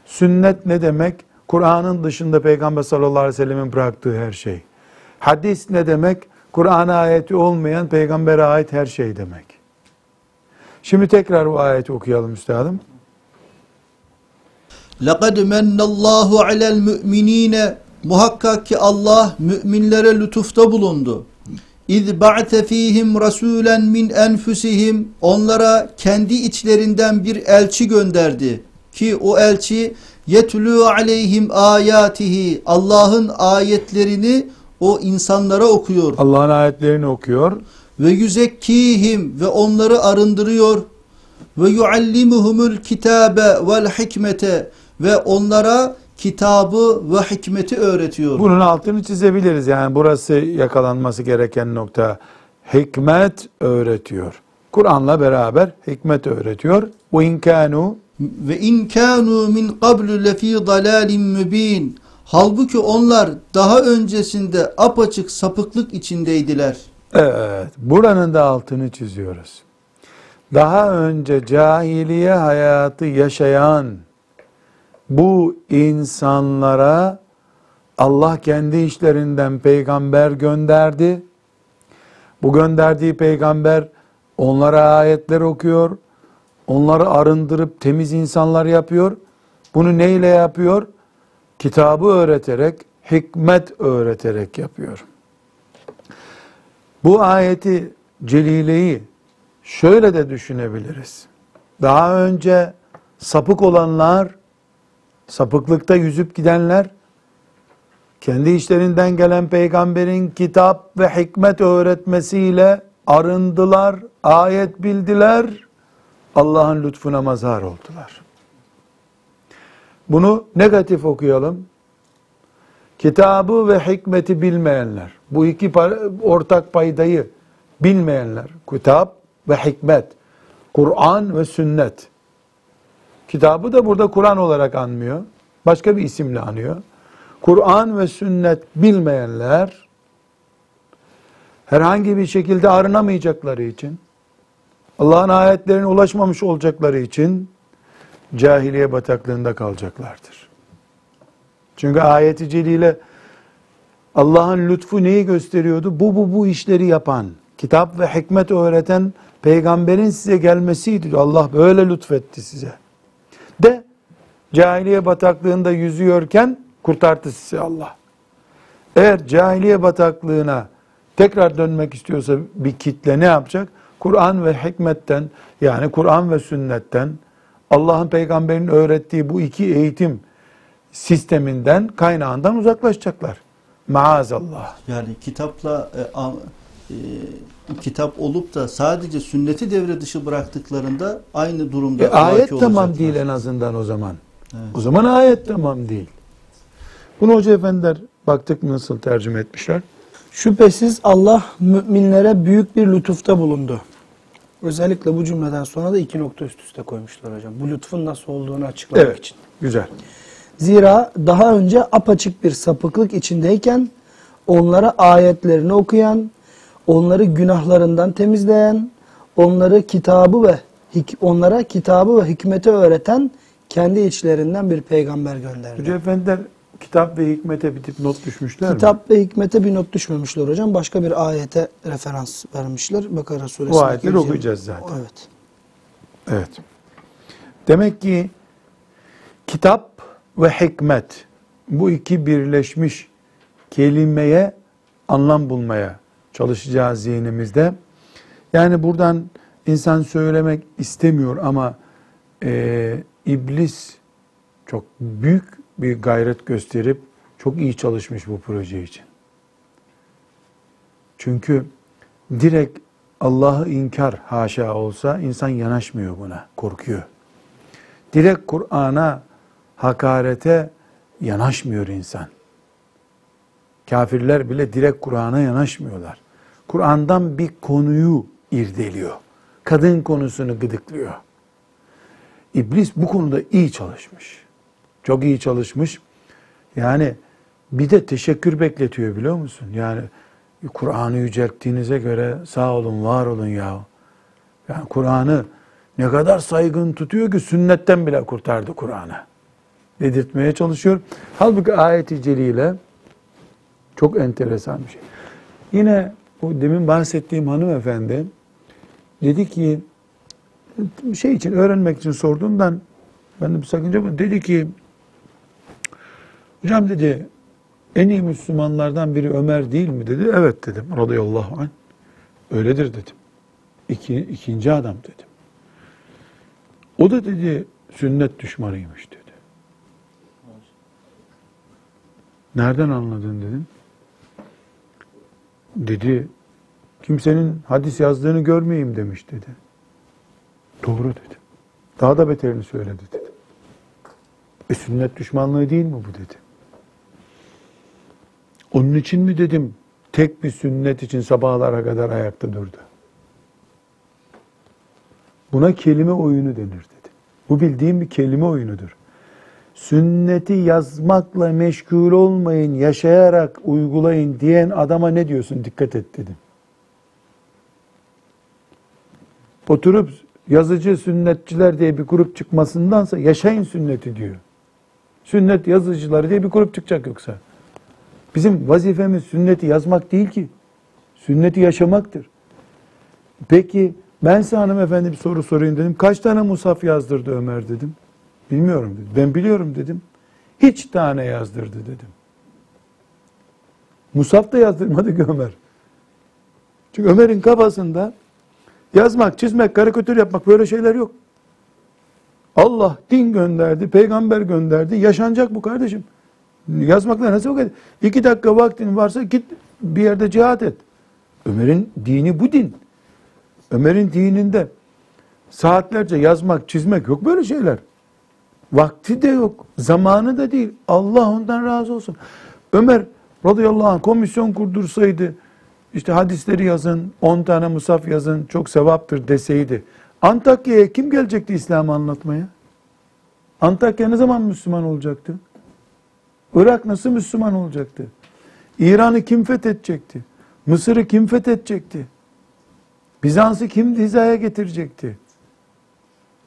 Sünnet ne demek? Kur'an'ın dışında Peygamber sallallahu aleyhi ve sellemin bıraktığı her şey. Hadis ne demek? Kur'an'a ayeti olmayan peygambere ait her şey demek. Şimdi tekrar bu ayeti okuyalım üstadım. لَقَدْ مَنَّ اللّٰهُ عَلَى الْمُؤْمِن۪ينَ Muhakkak ki Allah müminlere lütufta bulundu. İz ba'te fihim rasulen min enfusihim. Onlara kendi içlerinden bir elçi gönderdi. Ki o elçi yetlu aleyhim ayatihi. Allah'ın ayetlerini o insanlara okuyor. Allah'ın ayetlerini okuyor. ve yüzekkihim ve onları arındırıyor. Ve yuallimuhumul kitabe vel hikmete. Ve onlara kitabı ve hikmeti öğretiyor. Bunun altını çizebiliriz. Yani burası yakalanması gereken nokta. hikmet öğretiyor. Kur'an'la beraber hikmet öğretiyor. Ve in kanu Ve in kanu min qablu lefi dalalin mübin. Halbuki onlar daha öncesinde apaçık sapıklık içindeydiler. Evet, buranın da altını çiziyoruz. Daha önce cahiliye hayatı yaşayan bu insanlara Allah kendi işlerinden peygamber gönderdi. Bu gönderdiği peygamber onlara ayetler okuyor. Onları arındırıp temiz insanlar yapıyor. Bunu neyle yapıyor? Kitabı öğreterek, hikmet öğreterek yapıyor. Bu ayeti celileyi şöyle de düşünebiliriz. Daha önce sapık olanlar, sapıklıkta yüzüp gidenler, kendi işlerinden gelen peygamberin kitap ve hikmet öğretmesiyle arındılar, ayet bildiler, Allah'ın lütfuna mazhar oldular. Bunu negatif okuyalım. Kitabı ve hikmeti bilmeyenler, bu iki ortak paydayı bilmeyenler, kitap ve hikmet, Kur'an ve sünnet. Kitabı da burada Kur'an olarak anmıyor, başka bir isimle anıyor. Kur'an ve sünnet bilmeyenler, herhangi bir şekilde arınamayacakları için, Allah'ın ayetlerine ulaşmamış olacakları için, cahiliye bataklığında kalacaklardır. Çünkü ayeti Allah'ın lütfu neyi gösteriyordu? Bu bu bu işleri yapan, kitap ve hikmet öğreten peygamberin size gelmesiydi. Allah böyle lütfetti size. De cahiliye bataklığında yüzüyorken kurtardı sizi Allah. Eğer cahiliye bataklığına tekrar dönmek istiyorsa bir kitle ne yapacak? Kur'an ve hikmetten yani Kur'an ve sünnetten Allah'ın peygamberinin öğrettiği bu iki eğitim sisteminden, kaynağından uzaklaşacaklar. Maazallah. Yani kitapla e, e, kitap olup da sadece sünneti devre dışı bıraktıklarında aynı durumda E, ayet tamam olacaklar. değil en azından o zaman. Evet. O zaman ayet tamam değil. Bunu hoca efendiler baktık nasıl tercüme etmişler? Şüphesiz Allah müminlere büyük bir lütufta bulundu. Özellikle bu cümleden sonra da iki nokta üst üste koymuşlar hocam. Bu lütfun nasıl olduğunu açıklamak Evet. için. Güzel. Zira daha önce apaçık bir sapıklık içindeyken onlara ayetlerini okuyan, onları günahlarından temizleyen, onları kitabı ve onlara kitabı ve hikmeti öğreten kendi içlerinden bir peygamber gönderdi. Hoca efendiler kitap ve hikmete bir tip not düşmüşler mi? Kitap ve hikmete bir not düşmemişler hocam. Başka bir ayete referans vermişler. Bakara suresi. Bu ayetleri okuyacağız zaten. Evet. Evet. Demek ki kitap ve hikmet bu iki birleşmiş kelimeye anlam bulmaya çalışacağız zihnimizde. Yani buradan insan söylemek istemiyor ama e, iblis çok büyük bir gayret gösterip çok iyi çalışmış bu proje için. Çünkü direkt Allah'ı inkar haşa olsa insan yanaşmıyor buna, korkuyor. Direkt Kur'an'a hakarete yanaşmıyor insan. Kafirler bile direkt Kur'an'a yanaşmıyorlar. Kur'an'dan bir konuyu irdeliyor. Kadın konusunu gıdıklıyor. İblis bu konuda iyi çalışmış. Çok iyi çalışmış. Yani bir de teşekkür bekletiyor biliyor musun? Yani Kur'an'ı yücelttiğinize göre sağ olun, var olun ya. Yani Kur'an'ı ne kadar saygın tutuyor ki sünnetten bile kurtardı Kur'an'ı. Dedirtmeye çalışıyor. Halbuki ayet-i celile çok enteresan bir şey. Yine bu demin bahsettiğim hanımefendi dedi ki şey için öğrenmek için sorduğumdan ben de bir sakınca bu. Dedi ki hocam dedi en iyi Müslümanlardan biri Ömer değil mi dedi. Evet dedim radıyallahu anh. Öyledir dedim. İki, ikinci adam dedim. O da dedi sünnet düşmanıymış dedi. Nereden anladın dedim. Dedi kimsenin hadis yazdığını görmeyeyim demiş dedi. Doğru dedim. Daha da beterini söyledi dedi. E sünnet düşmanlığı değil mi bu dedi. Onun için mi dedim tek bir sünnet için sabahlara kadar ayakta durdu. Buna kelime oyunu denir dedi. Bu bildiğim bir kelime oyunudur. Sünneti yazmakla meşgul olmayın, yaşayarak uygulayın diyen adama ne diyorsun dikkat et dedim. Oturup yazıcı sünnetçiler diye bir grup çıkmasındansa yaşayın sünneti diyor. Sünnet yazıcıları diye bir grup çıkacak yoksa. Bizim vazifemiz sünneti yazmak değil ki. Sünneti yaşamaktır. Peki ben size hanımefendi bir soru sorayım dedim. Kaç tane musaf yazdırdı Ömer dedim. Bilmiyorum dedi. Ben biliyorum dedim. Hiç tane yazdırdı dedim. Musaf da yazdırmadı ki Ömer. Çünkü Ömer'in kafasında yazmak, çizmek, karikatür yapmak böyle şeyler yok. Allah din gönderdi, peygamber gönderdi. Yaşanacak bu kardeşim. Yazmakla nasıl vakit? İki dakika vaktin varsa git bir yerde cihat et. Ömer'in dini bu din. Ömer'in dininde saatlerce yazmak, çizmek yok böyle şeyler. Vakti de yok, zamanı da değil. Allah ondan razı olsun. Ömer radıyallahu anh komisyon kurdursaydı, işte hadisleri yazın, 10 tane musaf yazın, çok sevaptır deseydi. Antakya'ya kim gelecekti İslam'ı anlatmaya? Antakya ne zaman Müslüman olacaktı? Irak nasıl Müslüman olacaktı? İran'ı kim fethedecekti? Mısır'ı kim fethedecekti? Bizans'ı kim hizaya getirecekti?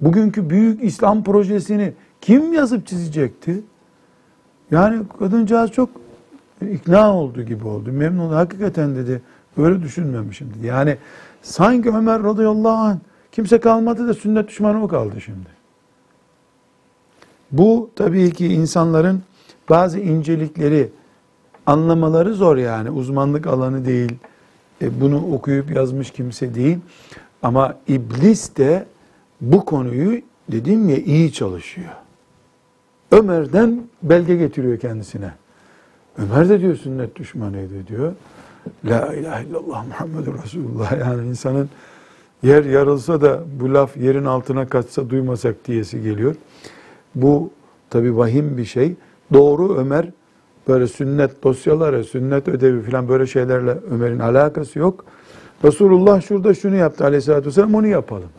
Bugünkü büyük İslam projesini kim yazıp çizecekti? Yani kadıncağız çok ikna oldu gibi oldu. Memnun oldu. Hakikaten dedi böyle düşünmemişim dedi. Yani sanki Ömer radıyallahu anh kimse kalmadı da sünnet düşmanı mı kaldı şimdi? Bu tabii ki insanların bazı incelikleri anlamaları zor yani. Uzmanlık alanı değil. E, bunu okuyup yazmış kimse değil. Ama iblis de bu konuyu dedim ya iyi çalışıyor. Ömer'den belge getiriyor kendisine. Ömer de diyor sünnet düşmanıydı diyor. La ilahe illallah Muhammedur Resulullah. Yani insanın yer yarılsa da bu laf yerin altına kaçsa duymasak diyesi geliyor. Bu tabi vahim bir şey. Doğru Ömer böyle sünnet dosyaları, sünnet ödevi falan böyle şeylerle Ömer'in alakası yok. Resulullah şurada şunu yaptı aleyhissalatü vesselam onu yapalım.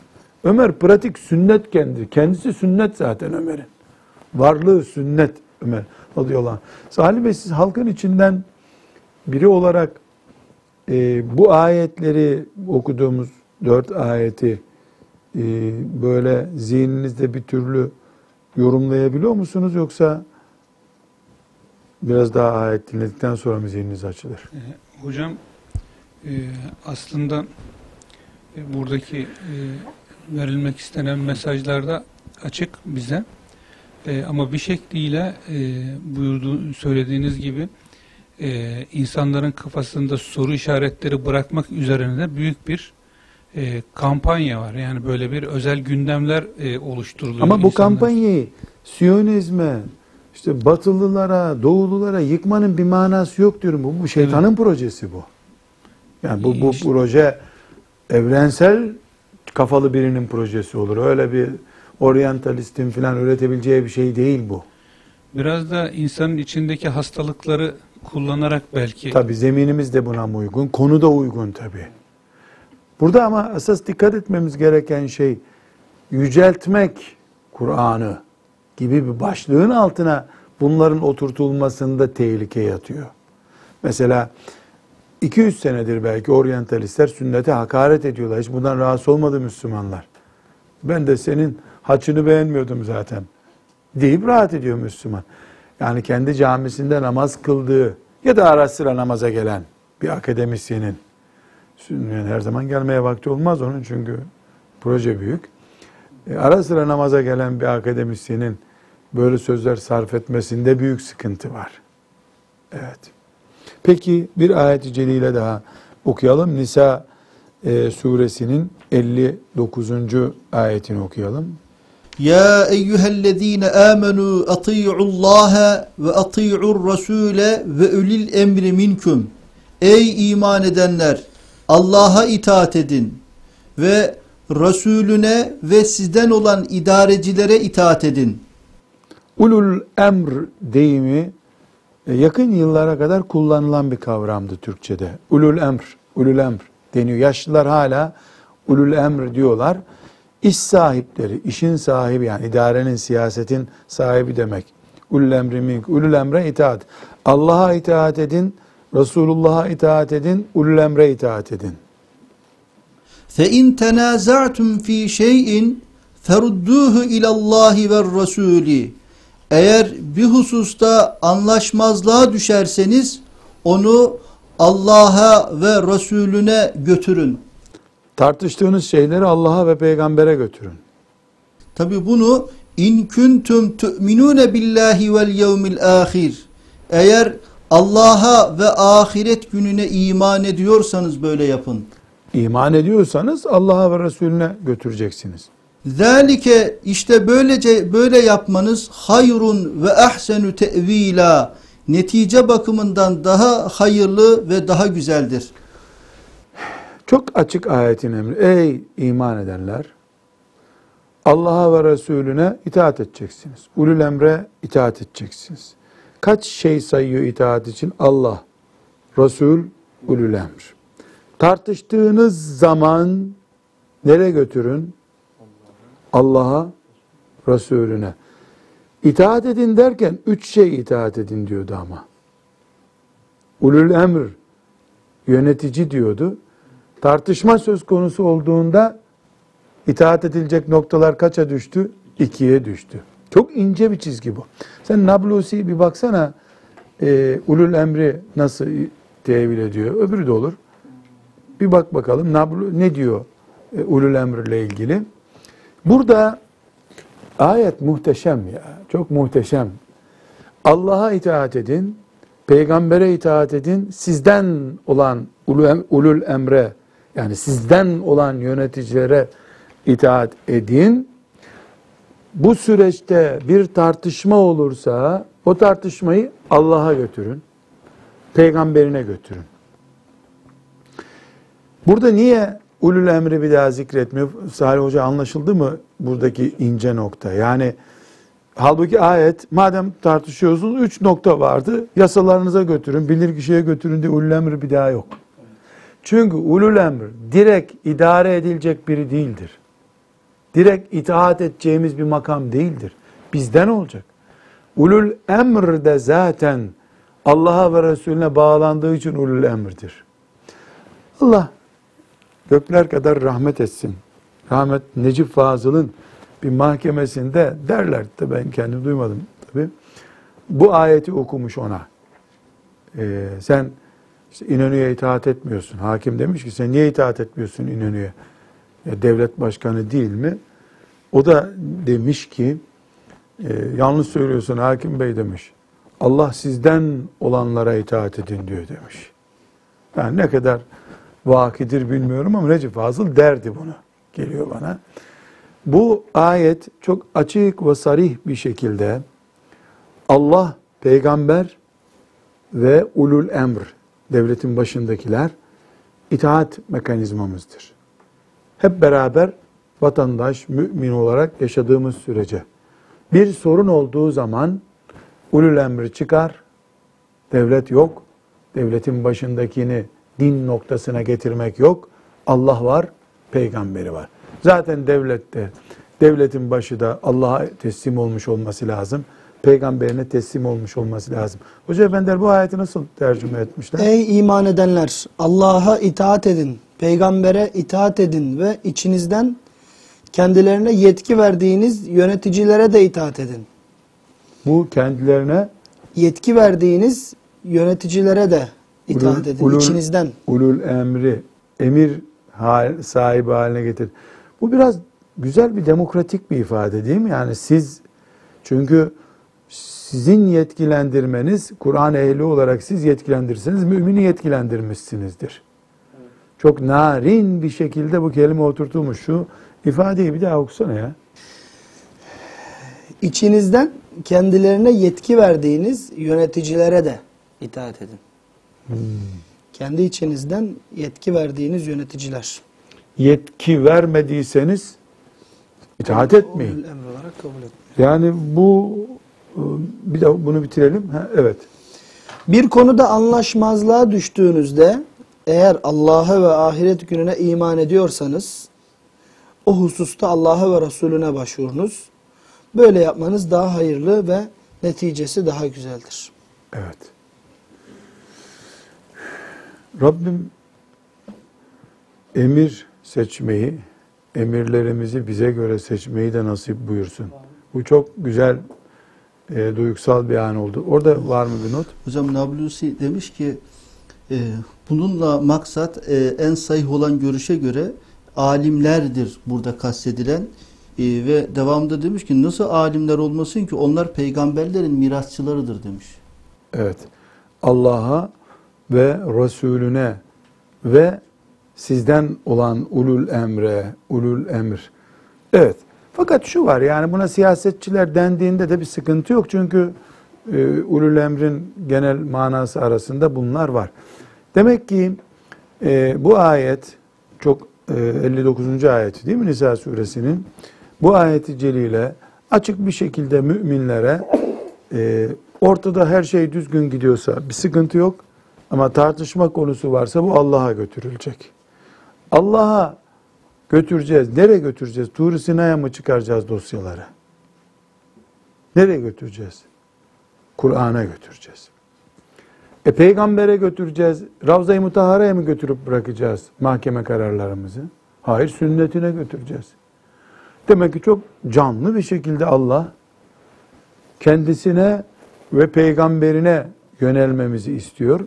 Ömer pratik sünnet kendi. Kendisi sünnet zaten Ömer'in. Varlığı sünnet Ömer radıyallahu anh. Salih Bey siz halkın içinden biri olarak e, bu ayetleri okuduğumuz dört ayeti e, böyle zihninizde bir türlü yorumlayabiliyor musunuz yoksa biraz daha ayet dinledikten sonra mı zihniniz açılır? E, hocam e, aslında e, buradaki e, verilmek istenen mesajlarda açık bize. E, ama bir şekliyle e, buyurduğu, söylediğiniz gibi e, insanların kafasında soru işaretleri bırakmak üzerine de büyük bir e, kampanya var. Yani böyle bir özel gündemler e, oluşturuluyor. Ama bu insanlar. kampanyayı Siyonizme, işte Batılılara, Doğululara yıkmanın bir manası yok diyorum. Bu, bu şeytanın projesi bu. Yani bu, bu İşte- proje evrensel kafalı birinin projesi olur. Öyle bir oryantalistin falan üretebileceği bir şey değil bu. Biraz da insanın içindeki hastalıkları kullanarak belki Tabi zeminimiz de buna uygun, konu da uygun tabi. Burada ama esas dikkat etmemiz gereken şey yüceltmek Kur'an'ı gibi bir başlığın altına bunların oturtulmasında tehlike yatıyor. Mesela 200 senedir belki oryantalistler sünnete hakaret ediyorlar. Hiç bundan rahatsız olmadı Müslümanlar. Ben de senin haçını beğenmiyordum zaten deyip rahat ediyor Müslüman. Yani kendi camisinde namaz kıldığı ya da ara sıra namaza gelen bir akademisyenin yani her zaman gelmeye vakti olmaz onun çünkü proje büyük. E, ara sıra namaza gelen bir akademisyenin böyle sözler sarf etmesinde büyük sıkıntı var. Evet. Peki bir ayet-i celile daha okuyalım. Nisa e, suresinin 59. ayetini okuyalım. Ya eyyühellezine amenu ati'ullaha ve ati'ur rasule ve ulil emri minkum. Ey iman edenler Allah'a itaat edin ve Resulüne ve sizden olan idarecilere itaat edin. Ulul emr deyimi e, yakın yıllara kadar kullanılan bir kavramdı Türkçe'de. Ulul emr, ulul emr deniyor. Yaşlılar hala ulul emr diyorlar. İş sahipleri, işin sahibi yani idarenin, siyasetin sahibi demek. Ulul emri mink, ulul emre itaat. Allah'a itaat edin, Resulullah'a itaat edin, ulul emre itaat edin. فَاِنْ تَنَازَعْتُمْ ف۪ي شَيْءٍ فَرُدُّوهُ اِلَى اللّٰهِ وَالرَّسُولِ Eğer bir hususta anlaşmazlığa düşerseniz onu Allah'a ve Resulüne götürün. Tartıştığınız şeyleri Allah'a ve peygambere götürün. Tabi bunu in kuntum tu'minune billahi vel yevmil ahir. Eğer Allah'a ve ahiret gününe iman ediyorsanız böyle yapın. İman ediyorsanız Allah'a ve Resulüne götüreceksiniz. Zalike işte böylece böyle yapmanız hayrun ve ahsenu te'vila. Netice bakımından daha hayırlı ve daha güzeldir. Çok açık ayetin emri. Ey iman edenler! Allah'a ve Resulüne itaat edeceksiniz. Ulul emre itaat edeceksiniz. Kaç şey sayıyor itaat için? Allah, Resul, ulul emr. Tartıştığınız zaman nereye götürün? Allah'a, Resulüne. İtaat edin derken üç şey itaat edin diyordu ama. Ulul emr, yönetici diyordu. Tartışma söz konusu olduğunda itaat edilecek noktalar kaça düştü? İkiye düştü. Çok ince bir çizgi bu. Sen Nablusi bir baksana e, ulul emri nasıl tevil ediyor. Öbürü de olur. Bir bak bakalım Nablu ne diyor e, ulul emrle ilgili. Burada ayet muhteşem ya. Çok muhteşem. Allah'a itaat edin, peygambere itaat edin, sizden olan ulul emre yani sizden olan yöneticilere itaat edin. Bu süreçte bir tartışma olursa o tartışmayı Allah'a götürün. Peygamberine götürün. Burada niye ulul emri bir daha zikretmiyor? Salih Hoca anlaşıldı mı buradaki ince nokta? Yani halbuki ayet madem tartışıyorsunuz üç nokta vardı. Yasalarınıza götürün, bilir kişiye götürün diye ulul emri bir daha yok. Çünkü ulul emr direkt idare edilecek biri değildir. Direkt itaat edeceğimiz bir makam değildir. Bizden olacak. Ulul emr de zaten Allah'a ve Resulüne bağlandığı için ulul emirdir. Allah gökler kadar rahmet etsin. Rahmet Necip Fazıl'ın bir mahkemesinde derler de ben kendim duymadım tabi. Bu ayeti okumuş ona. Ee, sen işte İnönü'ye itaat etmiyorsun. Hakim demiş ki sen niye itaat etmiyorsun İnönü'ye? Ya devlet başkanı değil mi? O da demiş ki e, yanlış söylüyorsun hakim bey demiş. Allah sizden olanlara itaat edin diyor demiş. Yani ne kadar vakidir bilmiyorum ama Recep Fazıl derdi bunu. Geliyor bana. Bu ayet çok açık ve sarih bir şekilde Allah, peygamber ve ulul emr devletin başındakiler itaat mekanizmamızdır. Hep beraber vatandaş, mümin olarak yaşadığımız sürece bir sorun olduğu zaman ulul emri çıkar, devlet yok, devletin başındakini din noktasına getirmek yok, Allah var, peygamberi var. Zaten devlette, devletin başı da Allah'a teslim olmuş olması lazım peygamberine teslim olmuş olması lazım. Hoca efendiler bu ayeti nasıl tercüme etmişler? Ey iman edenler Allah'a itaat edin, peygambere itaat edin ve içinizden kendilerine yetki verdiğiniz yöneticilere de itaat edin. Bu kendilerine Yetki verdiğiniz yöneticilere de itaat ulul- edin ulul- içinizden. ulul emri, emir hal, sahibi haline getir. Bu biraz güzel bir demokratik bir ifade değil mi? Yani siz çünkü sizin yetkilendirmeniz Kur'an ehli olarak siz yetkilendirirseniz mümini yetkilendirmişsinizdir. Çok narin bir şekilde bu kelime oturtulmuş. Şu ifadeyi bir daha okusana ya. İçinizden kendilerine yetki verdiğiniz yöneticilere de itaat edin. Kendi içinizden yetki verdiğiniz yöneticiler. Yetki vermediyseniz itaat etmeyin. Yani bu bir de bunu bitirelim. Ha, evet. Bir konuda anlaşmazlığa düştüğünüzde eğer Allah'a ve ahiret gününe iman ediyorsanız o hususta Allah'a ve Resulüne başvurunuz. Böyle yapmanız daha hayırlı ve neticesi daha güzeldir. Evet. Rabbim emir seçmeyi, emirlerimizi bize göre seçmeyi de nasip buyursun. Bu çok güzel, e, duygusal bir an oldu. Orada var mı bir not? Hocam Nablusi demiş ki e, bununla maksat e, en sahih olan görüşe göre alimlerdir burada kastedilen E, ve devamında demiş ki nasıl alimler olmasın ki onlar peygamberlerin mirasçılarıdır demiş. Evet. Allah'a ve Resulüne ve sizden olan ulul emre, ulul emir. Evet. Fakat şu var yani buna siyasetçiler dendiğinde de bir sıkıntı yok. Çünkü e, ulul emrin genel manası arasında bunlar var. Demek ki e, bu ayet çok e, 59. ayet değil mi Nisa suresinin? Bu ayeti celile açık bir şekilde müminlere e, ortada her şey düzgün gidiyorsa bir sıkıntı yok. Ama tartışma konusu varsa bu Allah'a götürülecek. Allah'a götüreceğiz. Nereye götüreceğiz? Tur-i Sina'ya mı çıkaracağız dosyaları? Nereye götüreceğiz? Kur'an'a götüreceğiz. E peygambere götüreceğiz. Ravza-i Mutahara'ya mı götürüp bırakacağız mahkeme kararlarımızı? Hayır, sünnetine götüreceğiz. Demek ki çok canlı bir şekilde Allah kendisine ve peygamberine yönelmemizi istiyor.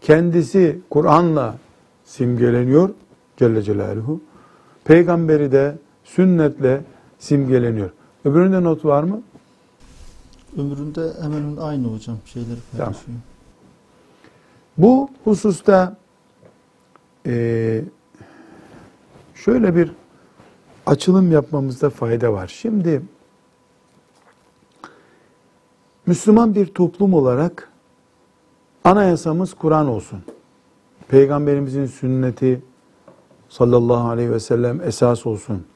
Kendisi Kur'an'la simgeleniyor Celle Celaluhu. Peygamberi de sünnetle simgeleniyor. Öbüründe not var mı? Ömründe hemen aynı hocam şeyleri Tamam. paylaşıyor. Bu hususta eee, şöyle bir açılım yapmamızda fayda var. Şimdi Müslüman bir toplum olarak anayasamız Kur'an olsun. Peygamberimizin sünneti sallallahu aleyhi ve sellem esas olsun.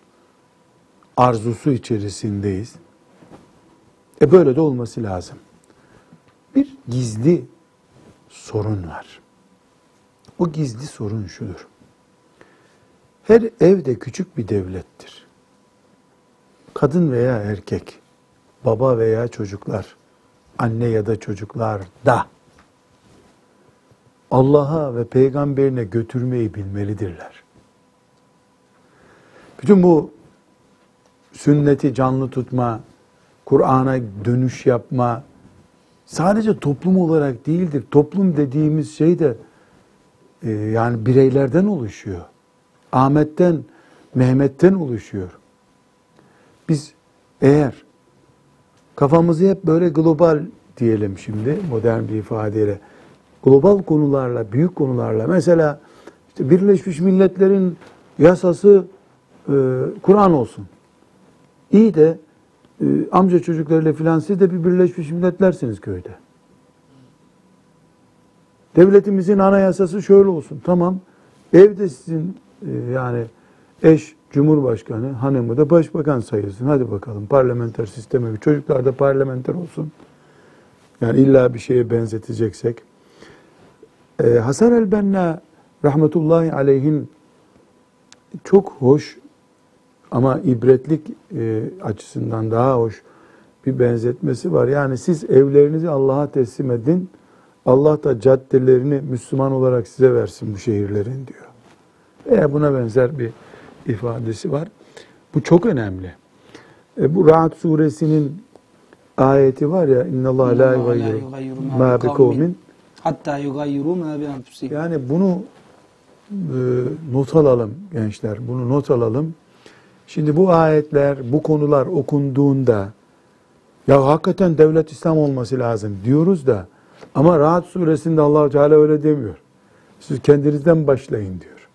Arzusu içerisindeyiz. E böyle de olması lazım. Bir gizli sorun var. O gizli sorun şudur. Her evde küçük bir devlettir. Kadın veya erkek, baba veya çocuklar, anne ya da çocuklar da Allah'a ve peygamberine götürmeyi bilmelidirler. Bütün bu sünneti canlı tutma, Kur'an'a dönüş yapma, sadece toplum olarak değildir. Toplum dediğimiz şey de e, yani bireylerden oluşuyor. Ahmet'ten, Mehmet'ten oluşuyor. Biz eğer kafamızı hep böyle global diyelim şimdi modern bir ifadeyle global konularla, büyük konularla mesela işte Birleşmiş Milletler'in yasası e, Kur'an olsun. İyi de e, amca çocuklarıyla filan siz de bir Birleşmiş Milletlersiniz köyde. Devletimizin anayasası şöyle olsun. Tamam. Evde sizin e, yani eş cumhurbaşkanı, hanımı da başbakan sayılsın. Hadi bakalım parlamenter sisteme. Çocuklar da parlamenter olsun. Yani illa bir şeye benzeteceksek. Ee, Hasan el-Benna rahmetullahi aleyhin çok hoş ama ibretlik e, açısından daha hoş bir benzetmesi var. Yani siz evlerinizi Allah'a teslim edin. Allah da caddelerini Müslüman olarak size versin bu şehirlerin diyor. Veya buna benzer bir ifadesi var. Bu çok önemli. E, bu Ra'd suresinin ayeti var ya inna Allah la yugayyiru ma bi kavmin hatta yugayyiru ma bi anfusihim. yani bunu e, not alalım gençler. Bunu not alalım. Şimdi bu ayetler, bu konular okunduğunda ya hakikaten devlet İslam olması lazım diyoruz da ama Rahat suresinde allah Teala öyle demiyor. Siz kendinizden başlayın diyor.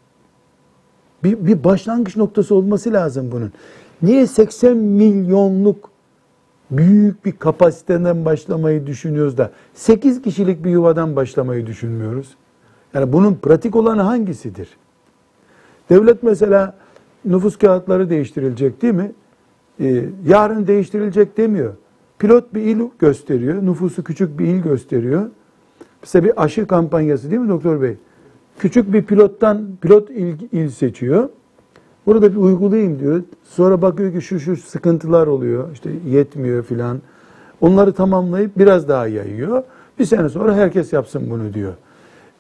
Bir, bir başlangıç noktası olması lazım bunun. Niye 80 milyonluk büyük bir kapasiteden başlamayı düşünüyoruz da 8 kişilik bir yuvadan başlamayı düşünmüyoruz? Yani bunun pratik olanı hangisidir? Devlet mesela nüfus kağıtları değiştirilecek değil mi? Ee, yarın değiştirilecek demiyor. Pilot bir il gösteriyor, nüfusu küçük bir il gösteriyor. Mesela bir aşı kampanyası değil mi doktor bey? Küçük bir pilottan pilot il, il seçiyor. Burada bir uygulayayım diyor. Sonra bakıyor ki şu şu sıkıntılar oluyor. İşte yetmiyor filan. Onları tamamlayıp biraz daha yayıyor. Bir sene sonra herkes yapsın bunu diyor.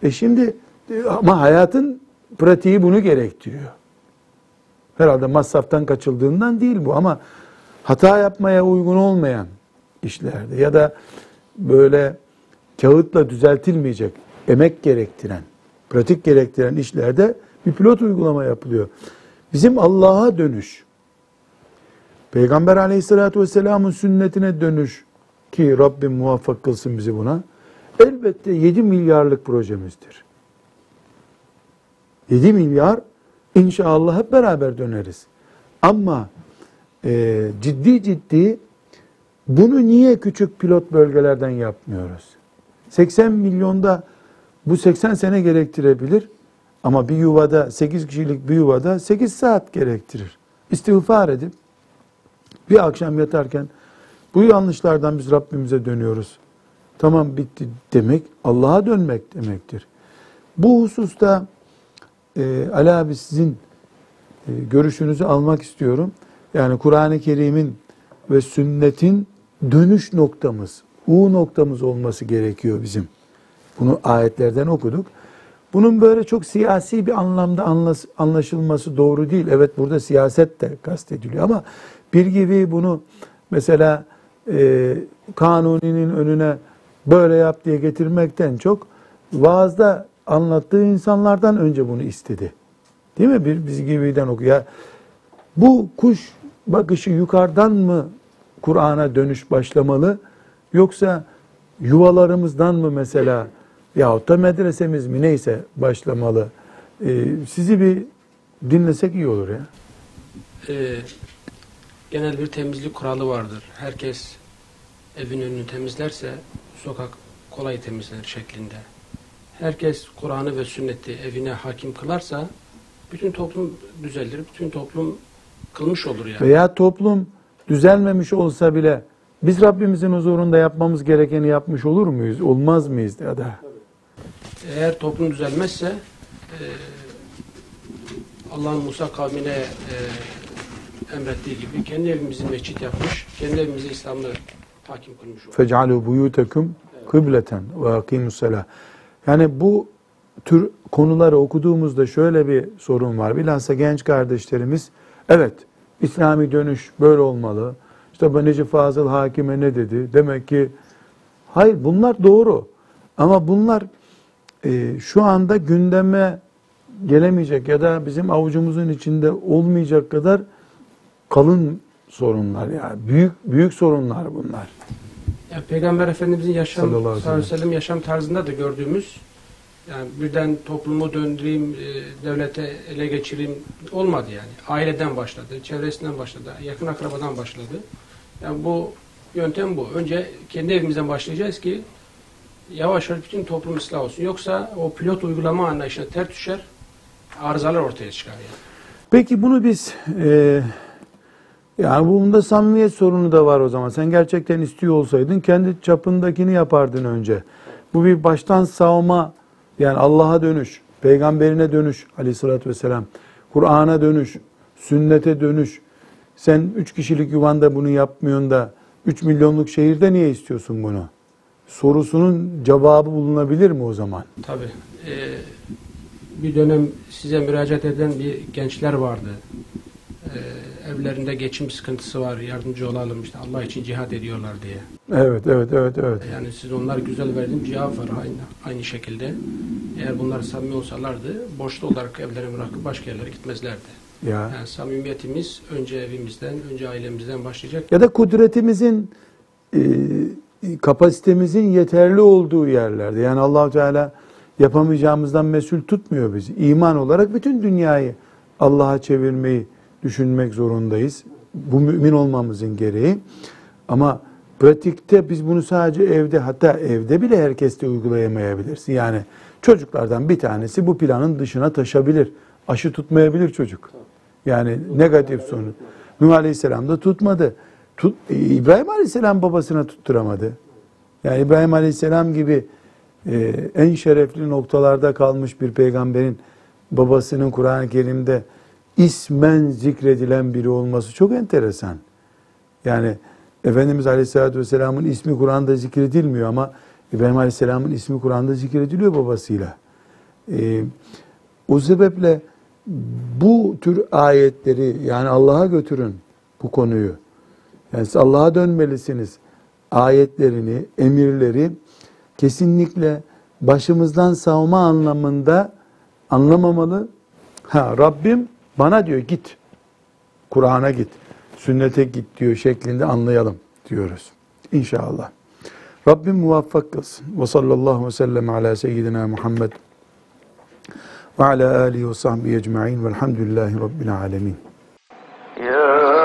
E şimdi e, ama hayatın pratiği bunu gerektiriyor. Herhalde masraftan kaçıldığından değil bu ama hata yapmaya uygun olmayan işlerde ya da böyle kağıtla düzeltilmeyecek, emek gerektiren, pratik gerektiren işlerde bir pilot uygulama yapılıyor. Bizim Allah'a dönüş, Peygamber aleyhissalatü vesselamın sünnetine dönüş ki Rabbim muvaffak kılsın bizi buna. Elbette 7 milyarlık projemizdir. 7 milyar inşallah hep beraber döneriz. Ama e, ciddi ciddi bunu niye küçük pilot bölgelerden yapmıyoruz? 80 milyonda bu 80 sene gerektirebilir ama bir yuvada 8 kişilik bir yuvada 8 saat gerektirir. İstiğfar edip bir akşam yatarken bu yanlışlardan biz Rabbimize dönüyoruz. Tamam bitti demek Allah'a dönmek demektir. Bu hususta e, Ali abi sizin e, görüşünüzü almak istiyorum. Yani Kur'an-ı Kerim'in ve sünnetin dönüş noktamız, U noktamız olması gerekiyor bizim. Bunu ayetlerden okuduk. Bunun böyle çok siyasi bir anlamda anlaşılması doğru değil. Evet burada siyaset de kastediliyor ama bir gibi bunu mesela e, kanuninin önüne böyle yap diye getirmekten çok vaazda anlattığı insanlardan önce bunu istedi. Değil mi? Bir biz gibiden okuyor. Ya, bu kuş bakışı yukarıdan mı Kur'an'a dönüş başlamalı yoksa yuvalarımızdan mı mesela yahut da medresemiz mi neyse başlamalı? Ee, sizi bir dinlesek iyi olur ya. Ee, genel bir temizlik kuralı vardır. Herkes evin önünü temizlerse sokak kolay temizlenir şeklinde. Herkes Kur'an'ı ve sünneti evine hakim kılarsa bütün toplum düzelir, bütün toplum kılmış olur yani. Veya toplum düzelmemiş olsa bile biz Rabbimizin huzurunda yapmamız gerekeni yapmış olur muyuz? Olmaz mıyız ya da? Eğer toplum düzelmezse e, Allah'ın Musa kavmine e, emrettiği gibi kendi evimizi mescit yapmış, kendi evimizi İslam'la hakim kılmış olur. Fec'alû buyûtekum kıbleten ve akîmussalâh. Yani bu tür konuları okuduğumuzda şöyle bir sorun var. Bilhassa genç kardeşlerimiz, evet İslami dönüş böyle olmalı. İşte bu Necip Fazıl Hakim'e ne dedi? Demek ki hayır bunlar doğru. Ama bunlar e, şu anda gündeme gelemeyecek ya da bizim avucumuzun içinde olmayacak kadar kalın sorunlar yani büyük büyük sorunlar bunlar. Ya Peygamber Efendimizin yaşam Sallallahu sallallahu aleyhi ve aleyhi ve sellem yaşam tarzında da gördüğümüz yani birden toplumu döndüreyim, e, devlete ele geçireyim olmadı yani. Aileden başladı, çevresinden başladı, yakın akrabadan başladı. Yani bu yöntem bu. Önce kendi evimizden başlayacağız ki yavaş yavaş bütün toplum ıslah olsun. Yoksa o pilot uygulama anlayışına ters düşer, arızalar ortaya çıkar yani. Peki bunu biz e, yani bunda samimiyet sorunu da var o zaman. Sen gerçekten istiyor olsaydın kendi çapındakini yapardın önce. Bu bir baştan savma yani Allah'a dönüş, peygamberine dönüş aleyhissalatü vesselam, Kur'an'a dönüş, sünnete dönüş. Sen üç kişilik yuvanda bunu yapmıyorsun da üç milyonluk şehirde niye istiyorsun bunu? Sorusunun cevabı bulunabilir mi o zaman? Tabii. Ee, bir dönem size müracaat eden bir gençler vardı. Ee, evlerinde geçim sıkıntısı var, yardımcı olalım işte Allah için cihad ediyorlar diye. Evet, evet, evet, evet. Yani siz onlar güzel verdiğim cevap var aynı, aynı şekilde. Eğer bunlar samimi olsalardı borçlu olarak evlerini bırakıp başka yerlere gitmezlerdi. Ya. Yani samimiyetimiz önce evimizden, önce ailemizden başlayacak. ya da kudretimizin e, kapasitemizin yeterli olduğu yerlerde. Yani Allahu Teala yapamayacağımızdan mesul tutmuyor bizi. İman olarak bütün dünyayı Allah'a çevirmeyi düşünmek zorundayız. Bu mümin olmamızın gereği. Ama pratikte biz bunu sadece evde hatta evde bile herkeste uygulayamayabilirsin. Yani çocuklardan bir tanesi bu planın dışına taşabilir. Aşı tutmayabilir çocuk. Yani negatif sonu. Nuh Aleyhisselam da tutmadı. Tut, İbrahim Aleyhisselam babasına tutturamadı. Yani İbrahim Aleyhisselam gibi e, en şerefli noktalarda kalmış bir peygamberin babasının Kur'an-ı Kerim'de ismen zikredilen biri olması çok enteresan. Yani Efendimiz Aleyhisselatü Vesselam'ın ismi Kur'an'da zikredilmiyor ama İbrahim Aleyhisselam'ın ismi Kur'an'da zikrediliyor babasıyla. Ee, o sebeple bu tür ayetleri yani Allah'a götürün bu konuyu. Yani siz Allah'a dönmelisiniz. Ayetlerini, emirleri kesinlikle başımızdan savma anlamında anlamamalı. Ha Rabbim bana diyor git. Kur'an'a git. Sünnete git diyor şeklinde anlayalım diyoruz. İnşallah. Rabbim muvaffak kılsın. Ve sallallahu ve sellem ala seyyidina Muhammed ve ala alihi ve sahbihi ecma'in velhamdülillahi rabbil alemin. يا